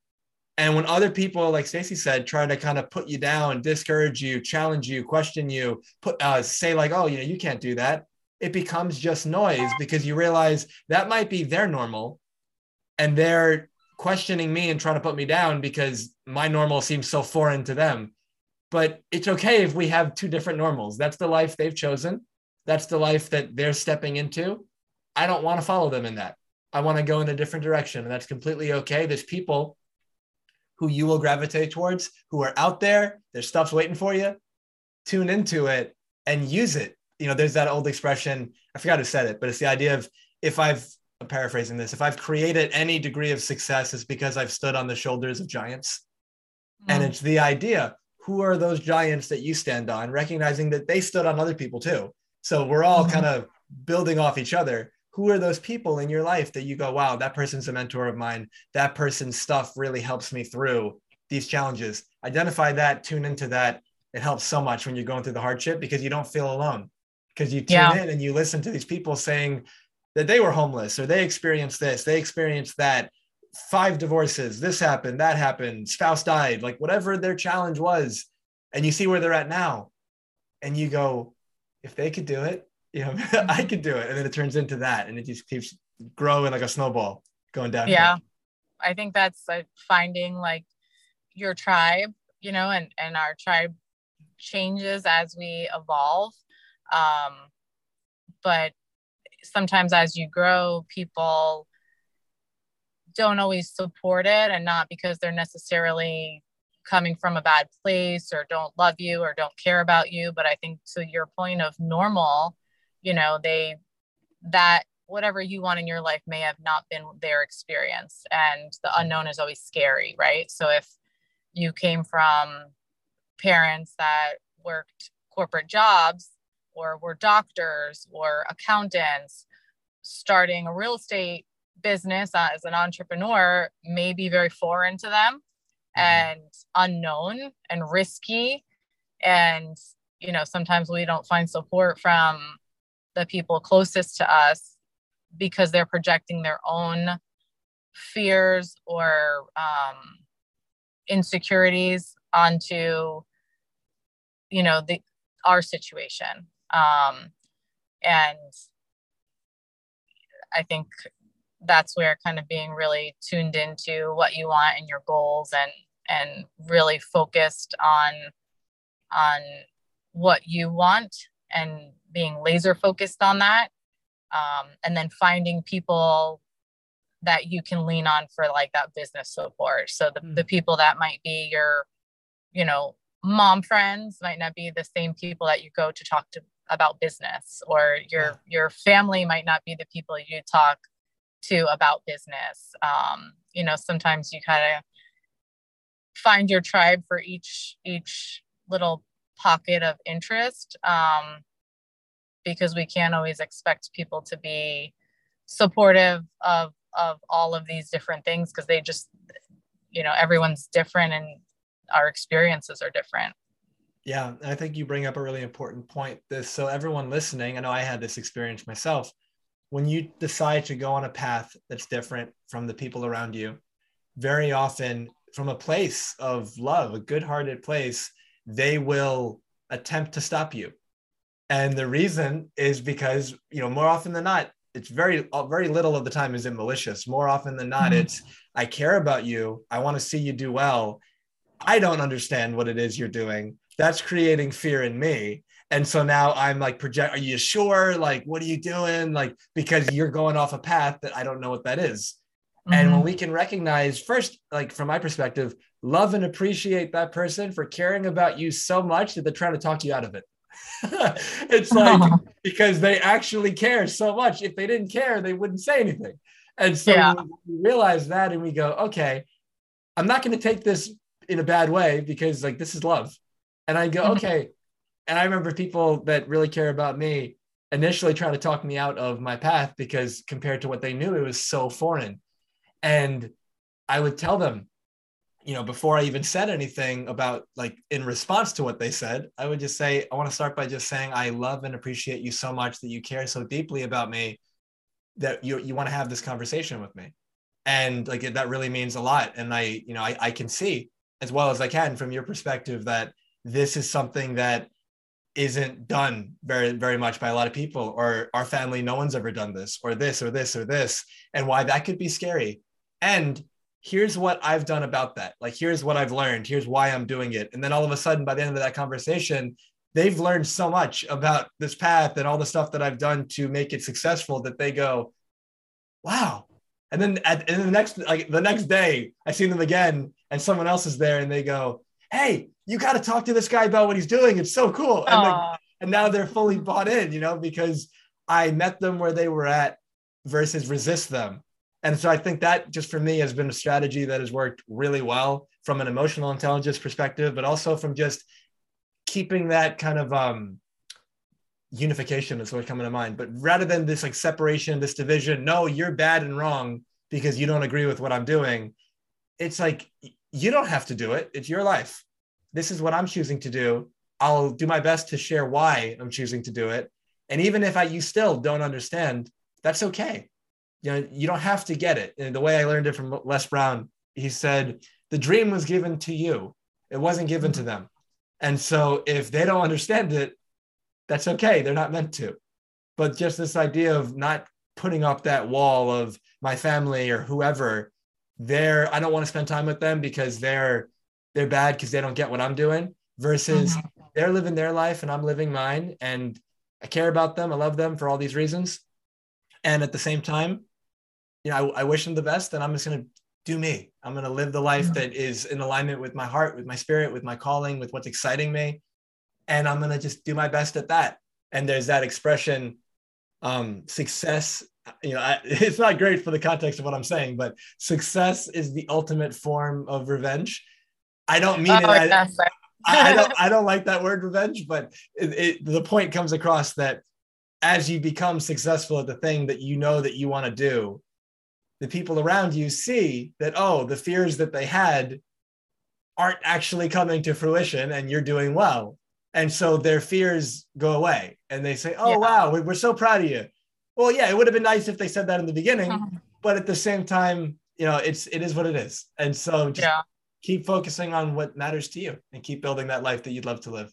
A: And when other people, like Stacey said, try to kind of put you down, discourage you, challenge you, question you, put uh, say like, oh, you know, you can't do that. It becomes just noise because you realize that might be their normal, and they're questioning me and trying to put me down because my normal seems so foreign to them. But it's okay if we have two different normals. That's the life they've chosen. That's the life that they're stepping into. I don't want to follow them in that. I want to go in a different direction. And that's completely okay. There's people who you will gravitate towards who are out there. Their stuff's waiting for you. Tune into it and use it. You know, there's that old expression. I forgot who said it, but it's the idea of if I've I'm paraphrasing this. If I've created any degree of success, it's because I've stood on the shoulders of giants. Mm. And it's the idea who are those giants that you stand on, recognizing that they stood on other people too. So we're all mm. kind of building off each other. Who are those people in your life that you go, wow, that person's a mentor of mine. That person's stuff really helps me through these challenges. Identify that, tune into that. It helps so much when you're going through the hardship because you don't feel alone. Because you tune yeah. in and you listen to these people saying, that they were homeless or they experienced this, they experienced that, five divorces, this happened, that happened, spouse died, like whatever their challenge was. And you see where they're at now. And you go, if they could do it, you know, [laughs] I could do it. And then it turns into that and it just keeps growing like a snowball going down.
B: Yeah. I think that's like finding like your tribe, you know, and, and our tribe changes as we evolve. Um, but sometimes as you grow, people don't always support it and not because they're necessarily coming from a bad place or don't love you or don't care about you but i think to your point of normal you know they that whatever you want in your life may have not been their experience and the unknown is always scary right so if you came from parents that worked corporate jobs or were doctors or accountants starting a real estate business as an entrepreneur may be very foreign to them mm-hmm. and unknown and risky and you know sometimes we don't find support from the people closest to us because they're projecting their own fears or um, insecurities onto you know the our situation. Um, and i think that's where kind of being really tuned into what you want and your goals and and really focused on on what you want and being laser focused on that um, and then finding people that you can lean on for like that business support so the, mm. the people that might be your you know mom friends might not be the same people that you go to talk to about business or your yeah. your family might not be the people you talk to about business um, you know sometimes you kind of find your tribe for each each little pocket of interest um, because we can't always expect people to be supportive of of all of these different things because they just you know everyone's different and our experiences are different.
A: Yeah i think you bring up a really important point this so everyone listening i know i had this experience myself. When you decide to go on a path that's different from the people around you very often from a place of love a good-hearted place they will attempt to stop you. And the reason is because you know more often than not it's very uh, very little of the time is it malicious. More often than not mm-hmm. it's i care about you. I want to see you do well. I don't understand what it is you're doing. That's creating fear in me. And so now i'm like project are you sure? Like what are you doing? Like because you're going off a path that i don't know what that is. Mm-hmm. and when mm-hmm. we can recognize first like from my perspective love and appreciate that person for caring about you so much that they're trying to talk you out of it [laughs] it's like oh. [laughs] because they actually care so much. If they didn't care, they wouldn't say anything. And so yeah. we realize that and we go, okay, I'm not going to take this in a bad way because like this is love. And I go, mm-hmm. okay. And I remember people that really care about me initially trying to talk me out of my path because compared to what they knew, it was so foreign. And I would tell them, you know, before I even said anything about like in response to what they said, I would just say, I want to start by just saying, I love and appreciate you so much that you care so deeply about me that you, you want to have this conversation with me. And like, that really means a lot. And I, you know, I, I can see as well as I can from your perspective that this is something that isn't done very, very much by a lot of people or our family, no one's ever done this or this or this or this and why that could be scary. And here's what I've done about that. Like, here's what I've learned. Here's why I'm doing it. And then all of a sudden, by the end of that conversation, they've learned so much about this path and all the stuff that I've done to make it successful that they go, wow. And then at and the next, like the next day, I see them again and someone else is there and they go, hey, you got to talk to this guy about what he's doing. It's so cool. And, like, and now they're fully bought in, you know, because I met them where they were at versus resist them and so I think that just for me has been a strategy that has worked really well from an emotional intelligence perspective, but also from just keeping that kind of um, unification is what's coming to mind. But rather than this like separation, this division, no, you're bad and wrong because you don't agree with what I'm doing. It's like you don't have to do it. It's your life. This is what I'm choosing to do. I'll do my best to share why I'm choosing to do it. And even if I you still don't understand, that's okay you know, you don't have to get it. And the way I learned it from Les Brown, he said, the dream was given to you. It wasn't given to them. And so if they don't understand it, that's okay. They're not meant to. But just this idea of not putting up that wall of my family or whoever, they're I don't want to spend time with them because they're they're bad because they don't get what I'm doing versus mm-hmm. they're living their life and I'm living mine and I care about them. I love them for all these reasons. And at the same time, you know, I, I wish them the best, and I'm just going to do me. I'm going to live the life that is in alignment with my heart, with my spirit, with my calling, with what's exciting me. And I'm going to just do my best at that. And there's that expression um, success you know I, [laughs] it's not great for the context of what i'm saying but success is the ultimate form of revenge i don't mean oh, it I, I, don't [laughs] i don't like that word revenge but it, it, the point comes across that as you become successful at the thing that you know that you want to do the people around you see that oh the fears that they had aren't actually coming to fruition and you're doing well and so their fears go away and they say oh yeah. wow we're so proud of you well yeah it would have been nice if they said that in the beginning uh-huh. but at the same time you know it's it is what it is and so just yeah. keep focusing on what matters to you and keep building that life that you'd love to live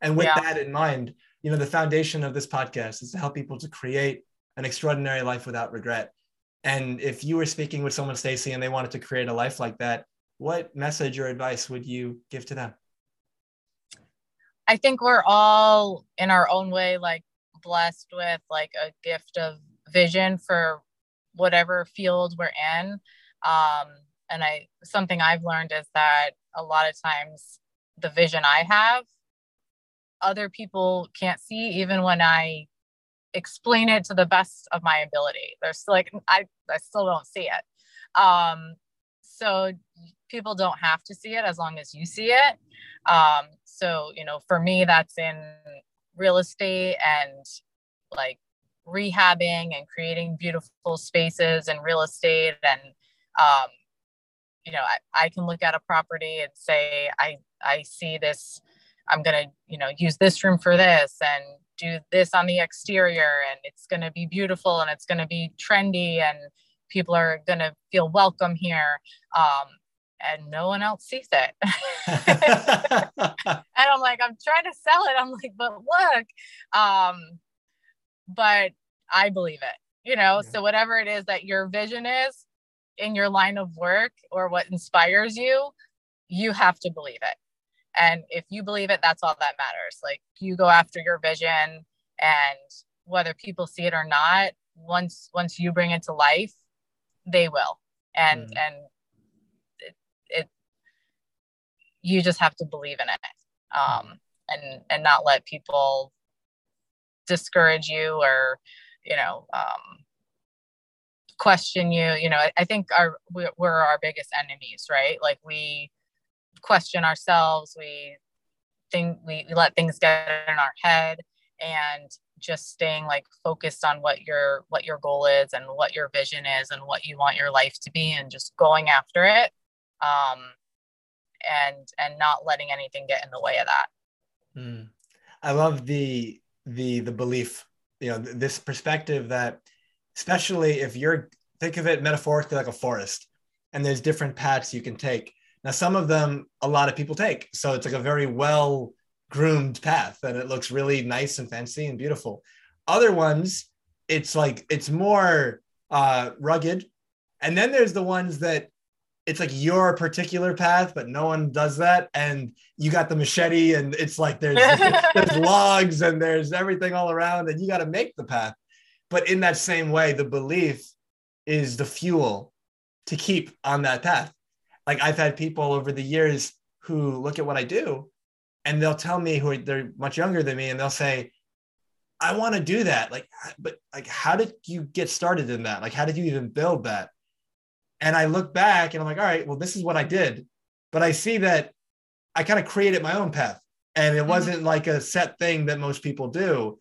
A: and with yeah. that in mind you know the foundation of this podcast is to help people to create an extraordinary life without regret and if you were speaking with someone stacey and they wanted to create a life like that what message or advice would you give to them?
B: I think we're all in our own way like blessed with like a gift of vision for whatever field we're in. Um, and i something i've learned is that a lot of times the vision i have other people can't see even when i explain it to the best of my ability. There's like i i still don't see it. Um so people don't have to see it as long as you see it. Um so you know for me that's in real estate and like rehabbing and creating beautiful spaces and real estate and um, you know I, I can look at a property and say i i see this. I'm going to you know use this room for this and do this on the exterior and it's going to be beautiful and it's going to be trendy and people are going to feel welcome here um, and no one else sees it. [laughs] and I'm like, I'm trying to sell it. I'm like, but look. Um, but I believe it, you know. Yeah. So whatever it is that your vision is in your line of work or what inspires you, you have to believe it. And if you believe it, that's all that matters. Like you go after your vision and whether people see it or not, once once you bring it to life, they will. And mm. and you just have to believe in it um, and and not let people discourage you or you know um, question you you know I, I think our we're, we're our biggest enemies right like we question ourselves. We think we, we let things get in our head and just staying like focused on what your what your goal is and what your vision is and what you want your life to be and just going after it um and and not letting anything get in the way of that.
A: Mm. i love the the the belief you know this perspective that especially if you're think of it metaphorically like a forest and there's different paths you can take now some of them a lot of people take so it's like a very well groomed path and it looks really nice and fancy and beautiful other ones it's like it's more uh rugged and then there's the ones that it's like your particular path, but no one does that. And you got the machete, and it's like there's [laughs] there's logs and there's everything all around, and you got to make the path. But in that same way, the belief is the fuel to keep on that path. Like I've had people over the years who look at what I do, and they'll tell me who they're much younger than me, and they'll say, "I want to do that." Like, but like, how did you get started in that? Like, how did you even build that? And I look back and I'm like, all right, well, this is what I did. But I see that I kind of created my own path. And it mm-hmm. wasn't like a set thing that most people do.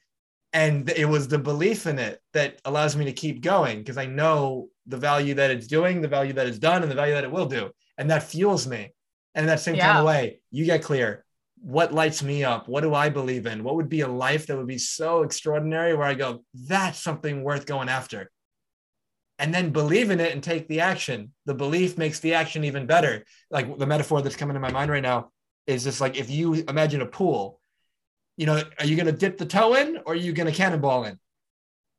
A: And it was the belief in it that allows me to keep going because I know the value that it's doing, the value that it's done, and the value that it will do. And that fuels me. And that same yeah. kind of way, you get clear. What lights me up? What do I believe in? What would be a life that would be so extraordinary where I go, that's something worth going after? and then believe in it and take the action. The belief makes the action even better. Like the metaphor that's coming to my mind right now is just like if you imagine a pool, you know, are you going to dip the toe in or are you going to cannonball in?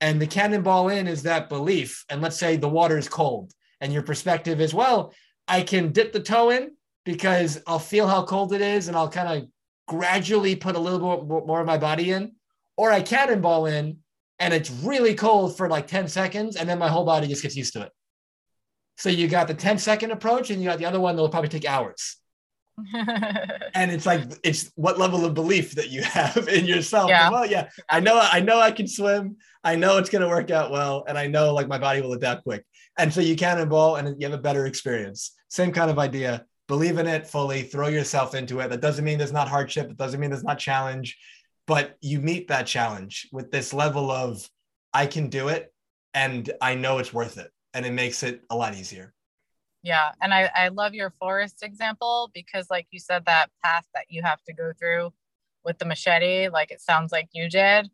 A: And the cannonball in is that belief. And let's say the water is cold and your perspective is, well, I can dip the toe in because I'll feel how cold it is and I'll kind of gradually put a little bit more of my body in, or I cannonball in and it's really cold for like 10 seconds and then my whole body just gets used to it so you got the 10 second approach and you got the other one that'll probably take hours [laughs] and it's like it's what level of belief that you have in yourself.
B: Yeah.
A: Well, yeah, I know I know I can swim. I know it's gonna work out well, and I know like my body will adapt quick. And so you cannonball and you have a better experience. Same kind of idea. Believe in it fully, throw yourself into it. That doesn't mean there's not hardship, it doesn't mean there's not challenge, but you meet that challenge with this level of I can do it and I know it's worth it. And it makes it a lot easier.
B: Yeah. And I, I love your forest example because, like you said, that path that you have to go through with the machete, like it sounds like you did.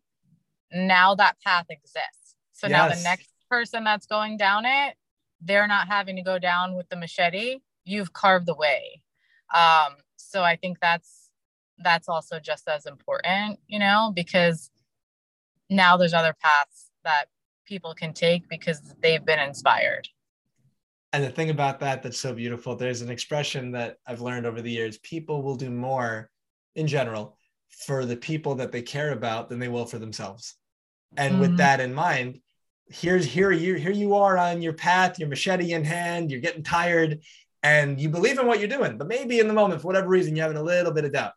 B: Now that path exists. So yes. now the next person that's going down it, they're not having to go down with the machete. You've carved the way. Um, so I think that's that's also just as important, you know, because now there's other paths that people can take because they've been inspired.
A: And the thing about that that's so beautiful, there's an expression that I've learned over the years people will do more in general for the people that they care about than they will for themselves. And mm-hmm. with that in mind, here's here you here you are on your path, your machete in hand, you're getting tired, and you believe in what you're doing, but maybe in the moment, for whatever reason, you're having a little bit of doubt.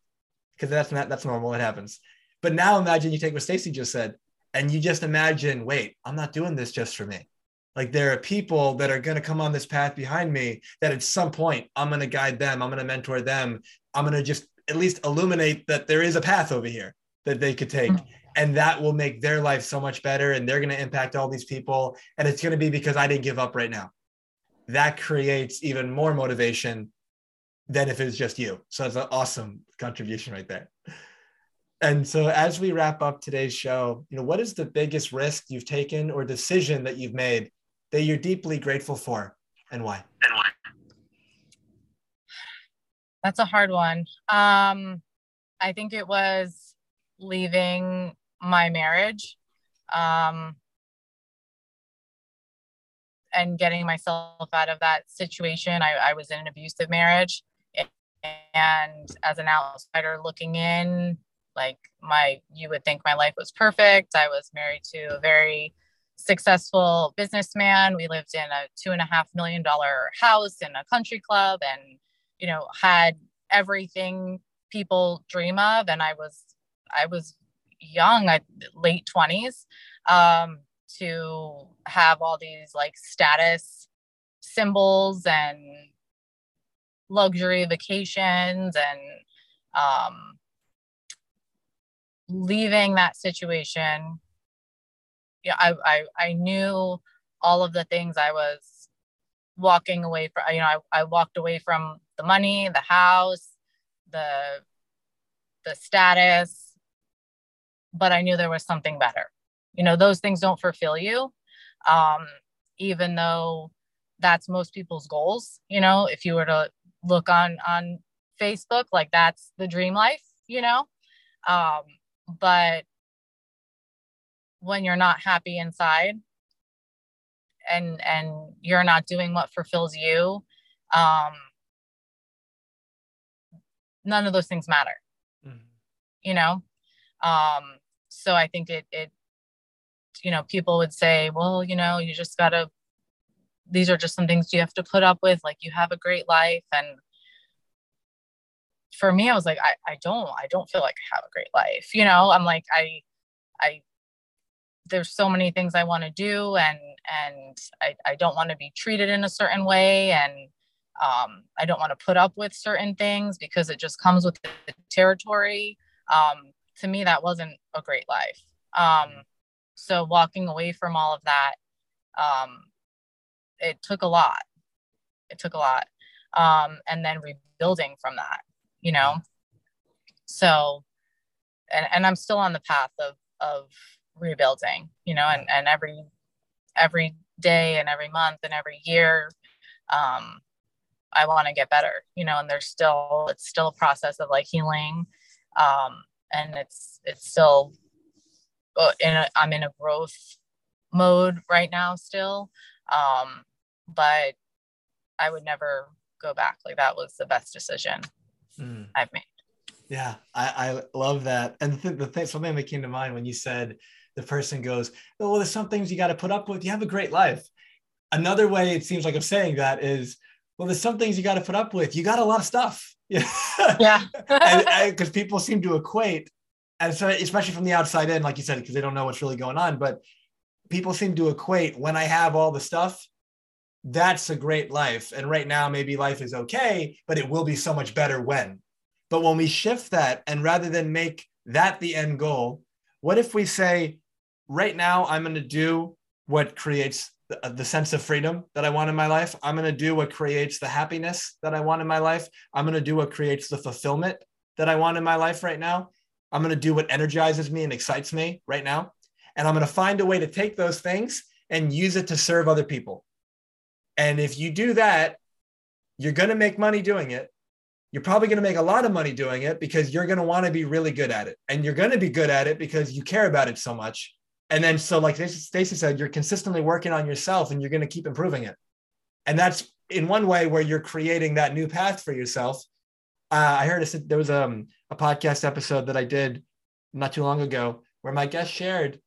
A: Because that's not that's normal, it happens. But now imagine you take what Stacey just said and you just imagine, wait, I'm not doing this just for me. Like there are people that are going to come on this path behind me that at some point I'm going to guide them, I'm going to mentor them, I'm going to just at least illuminate that there is a path over here that they could take. Mm-hmm. And that will make their life so much better. And they're going to impact all these people. And it's going to be because I didn't give up right now. That creates even more motivation than if it's just you. So that's an awesome contribution right there. And so as we wrap up today's show, you know, what is the biggest risk you've taken or decision that you've made that you're deeply grateful for and why? And why?
B: That's a hard one. Um, I think it was leaving my marriage um, and getting myself out of that situation. I, I was in an abusive marriage. And as an outsider looking in, like my you would think my life was perfect i was married to a very successful businessman we lived in a two and a half million dollar house in a country club and you know had everything people dream of and i was i was young I, late 20s um, to have all these like status symbols and luxury vacations and um, leaving that situation, yeah, I, I, I knew all of the things I was walking away from. You know, I, I walked away from the money, the house, the the status, but I knew there was something better. You know, those things don't fulfill you, um, even though that's most people's goals. You know, if you were to look on on Facebook, like that's the dream life. You know, um, but when you're not happy inside and and you're not doing what fulfills you um none of those things matter mm-hmm. you know um so i think it it you know people would say well you know you just gotta these are just some things you have to put up with like you have a great life and for me, I was like, I, I don't, I don't feel like I have a great life. You know, I'm like, I, I, there's so many things I want to do and, and I, I don't want to be treated in a certain way. And, um, I don't want to put up with certain things because it just comes with the territory. Um, to me, that wasn't a great life. Um, so walking away from all of that, um, it took a lot. It took a lot. Um, and then rebuilding from that you know so and, and i'm still on the path of of rebuilding you know and and every every day and every month and every year um i want to get better you know and there's still it's still a process of like healing um and it's it's still uh, in a, i'm in a growth mode right now still um but i would never go back like that was the best decision mm. I've made.
A: Yeah, I, I love that. And the, th- the thing, something that came to mind when you said the person goes, oh, well, there's some things you got to put up with. You have a great life. Another way it seems like I'm saying that is well, there's some things you got to put up with. You got a lot of stuff. [laughs]
B: Yeah.
A: Because people seem to equate, and so especially from the outside in, like you said, because they don't know what's really going on. But people seem to equate when I have all the stuff, that's a great life. And right now, maybe life is okay, but it will be so much better when. But when we shift that, and rather than make that the end goal, what if we say, right now, I'm going to do what creates the, uh, the sense of freedom that I want in my life. I'm going to do what creates the happiness that I want in my life. I'm going to do what creates the fulfillment that I want in my life right now. I'm going to do what energizes me and excites me right now. And I'm going to find a way to take those things and use it to serve other people. And if you do that, you're going to make money doing it. You're probably going to make a lot of money doing it because you're going to want to be really good at it. And you're going to be good at it because you care about it so much and then so like Stacey said, you're consistently working on yourself and you're going to keep improving it. And that's in one way where you're creating that new path for yourself. Uh, I heard a, there was um, a podcast episode that I did not too long ago where my guest shared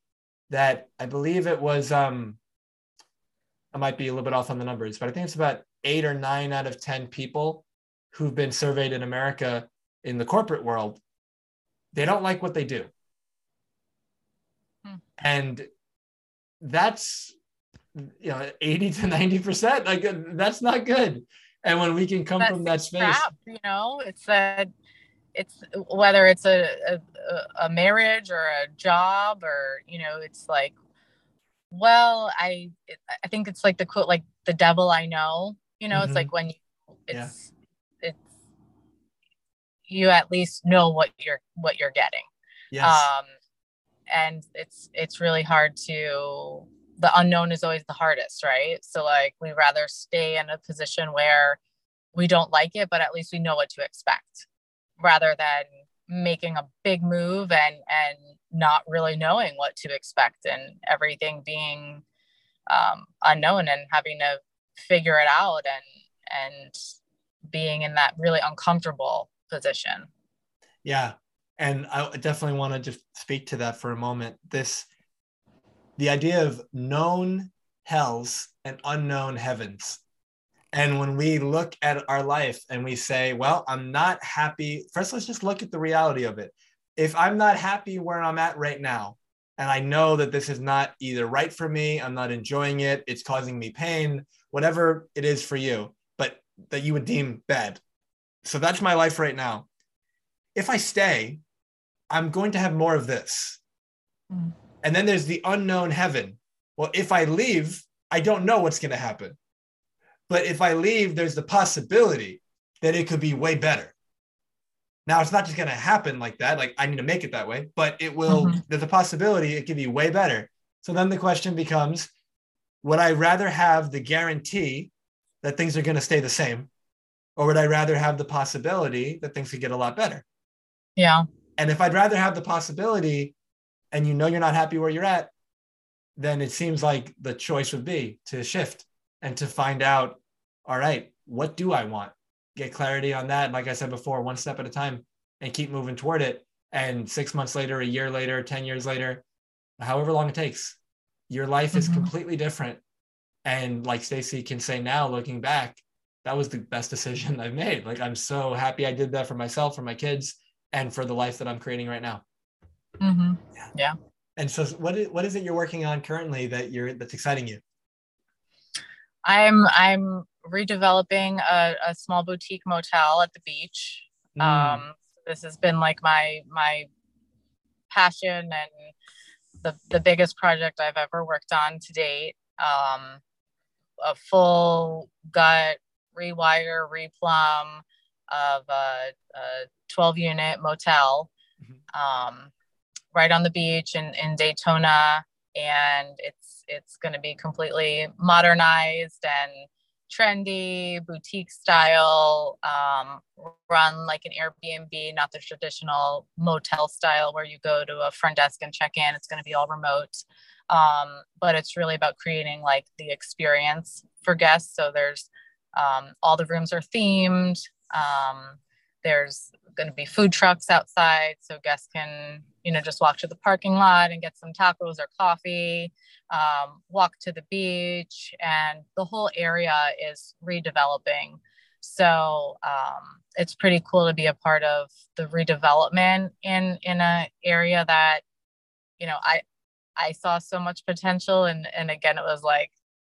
A: that I believe it was um, I might be a little bit off on the numbers, but I think it's about eight or nine out of 10 people who've been surveyed in America in the corporate world. They don't like what they do. Hmm. And that's you know 80 to 90 percent like that's not good and when we can come that's from that space crap,
B: you know it's a it's whether it's a, a a marriage or a job or you know it's like well i i think it's like the quote like the devil i know you know mm-hmm. it's like when you it's yeah. it's you at least know what you're what you're getting yes. um and it's it's really hard to the unknown is always the hardest right? So like we rather stay in a position where we don't like it but at least we know what to expect rather than making a big move and and not really knowing what to expect and everything being um, unknown and having to figure it out and and being in that really uncomfortable position.
A: Yeah and I definitely want to just speak to that for a moment. This, the idea of known hells and unknown heavens. And when we look at our life and we say, well, I'm not happy, first, let's just look at the reality of it. If I'm not happy where I'm at right now, and I know that this is not either right for me, I'm not enjoying it, it's causing me pain, whatever it is for you, but that you would deem bad. So that's my life right now. If I stay, I'm going to have more of this. Mm. And then there's the unknown heaven. Well, if I leave, I don't know what's going to happen. But if I leave, there's the possibility that it could be way better. Now, it's not just going to happen like that. Like, I need to make it that way, but it will, mm-hmm. there's a possibility it could be way better. So then the question becomes would I rather have the guarantee that things are going to stay the same? Or would I rather have the possibility that things could get a lot better?
B: Yeah.
A: And if I'd rather have the possibility and you know you're not happy where you're at, then it seems like the choice would be to shift and to find out, all right, what do I want? Get clarity on that. Like I said before, one step at a time and keep moving toward it. And six months later, a year later, 10 years later, however long it takes, your life is mm-hmm. completely different. And like Stacey can say now, looking back, that was the best [laughs] decision I've made. Like I'm so happy I did that for myself, for my kids, and for the life that I'm creating right now.
B: Mm-hmm. Yeah. yeah.
A: And so, what is, what is it you're working on currently that you're that's exciting you?
B: I'm I'm redeveloping a, a small boutique motel at the beach. Mm. Um, this has been like my my passion and the the biggest project I've ever worked on to date. Um, a full gut rewire, replumb of a, a 12 unit motel mm-hmm. um, right on the beach in, in Daytona. And it's it's going to be completely modernized and trendy, boutique style, um, run like an Airbnb, not the traditional motel style where you go to a front desk and check in. It's going to be all remote. Um, but it's really about creating like the experience for guests. So there's um, all the rooms are themed. Um, there's going to be food trucks outside so guests can you know, just walk to the parking lot and get some tacos or coffee, um, walk to the beach, and the whole area is redeveloping. So um, it's pretty cool to be a part of the redevelopment in in an area that, you know, I I saw so much potential, and and again, it was like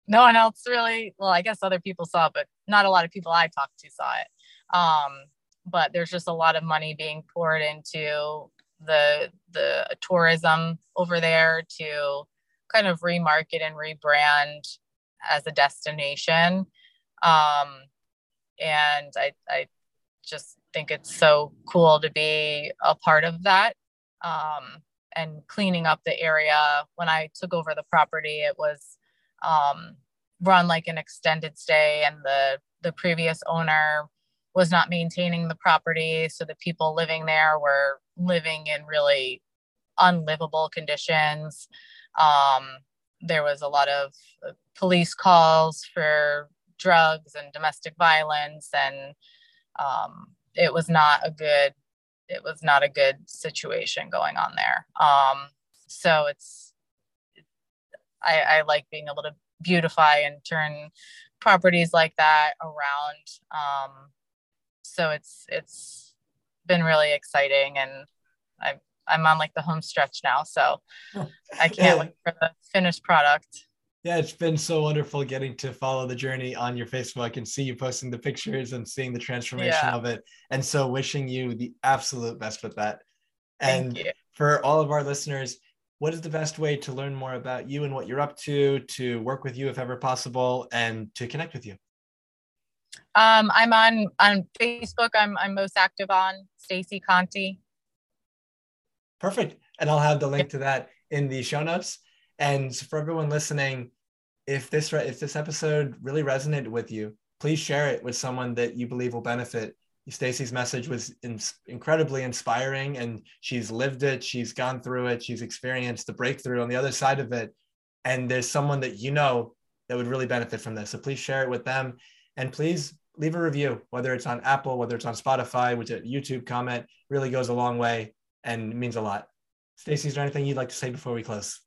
B: no one else really. Well, I guess other people saw, but not a lot of people I talked to saw it. Um, but there's just a lot of money being poured into the the tourism over there to kind of remarket and rebrand as a destination. Um, and I, I just think it's so cool to be a part of that. Um, and cleaning up the area. When i took over the property it was um, run like an extended stay and the the previous owner was not maintaining the property. So the people living there were living in really unlivable conditions. Um, there was a lot of uh, police calls for drugs and domestic violence, and um, it was not a good it was not a good situation going on there. Um, so it's I, I like being able to beautify and turn properties like that around. Um, so it's it's been really exciting and i'm i'm on like the home stretch now. So [laughs] i can't yeah. wait for the finished product.
A: Yeah it's been so wonderful getting to follow the journey on your facebook and see you posting the pictures and seeing the transformation yeah. of it. And so wishing you the absolute best with that. And for all of our listeners what is the best way to learn more about you and what you're up to to work with you if ever possible and to connect with you
B: um, I'm on on Facebook. I'm I'm most active on Stacey Conte.
A: Perfect, and I'll have the link to that in the show notes. And for everyone listening, if this if this episode really resonated with you, please share it with someone that you believe will benefit. Stacey's message was in, incredibly inspiring, and she's lived it. She's gone through it. She's experienced the breakthrough on the other side of it. And there's someone that you know that would really benefit from this. So please share it with them. And please leave a review, whether it's on Apple, whether it's on Spotify, which a YouTube comment really goes a long way and means a lot. Stacey, is there anything you'd like to say before we close?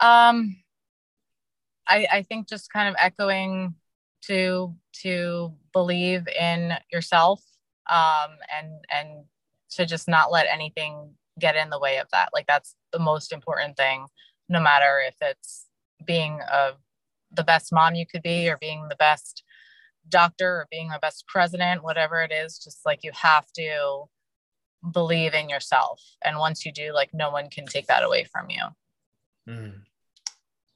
B: Um, I, I think just kind of echoing to to believe in yourself um, and and to just not let anything get in the way of that. Like that's the most important thing, no matter if it's being a the best mom you could be or being the best doctor or being the best president whatever it is just like you have to believe in yourself. And once you do like no one can take that away from you.
A: Mm.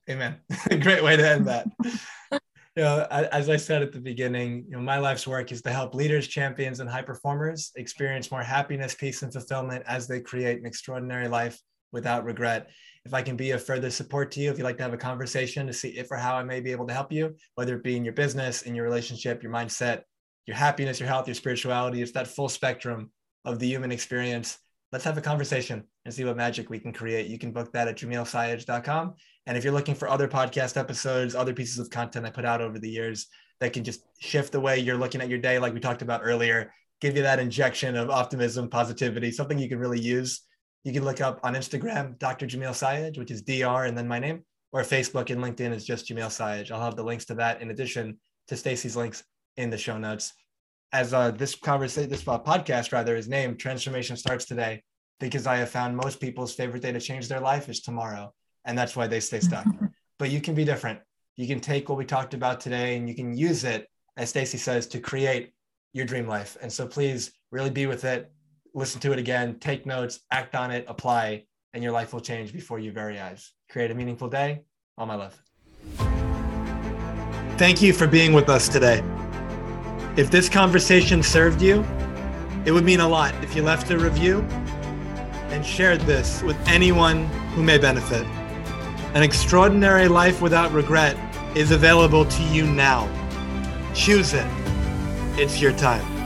A: amen. [laughs] Great way to end that. [laughs] You know as i said at the beginning you know my life's work is to help leaders champions and high performers experience more happiness peace and fulfillment as they create an extraordinary life without regret if I can be of further support to you, if you'd like to have a conversation to see if or how I may be able to help you, whether it be in your business, in your relationship, your mindset, your happiness, your health, your spirituality, it's that full spectrum of the human experience. Let's have a conversation and see what magic we can create. You can book that at jamilsayegh.com. And if you're looking for other podcast episodes, other pieces of content I put out over the years that can just shift the way you're looking at your day, like we talked about earlier, give you that injection of optimism, positivity, something you can really use you can look up on Instagram, Dr. Jamil Sayegh, which is DR and then my name, or Facebook and LinkedIn is just Jamil Sayegh. I'll have the links to that in addition to Stacey's links in the show notes. As uh, this conversation, this uh, podcast rather is named Transformation Starts Today, because I have found most people's favorite day to change their life is tomorrow. And that's why they stay stuck. [laughs] but you can be different. You can take what we talked about today and you can use it, as Stacey says, to create your dream life. And so please really be with it listen to it again, take notes, act on it, apply, and your life will change before your very eyes. Create a meaningful day. All my love. Thank you for being with us today. If this conversation served you, it would mean a lot if you left a review and shared this with anyone who may benefit. An extraordinary life without regret is available to you now. Choose it. It's your time.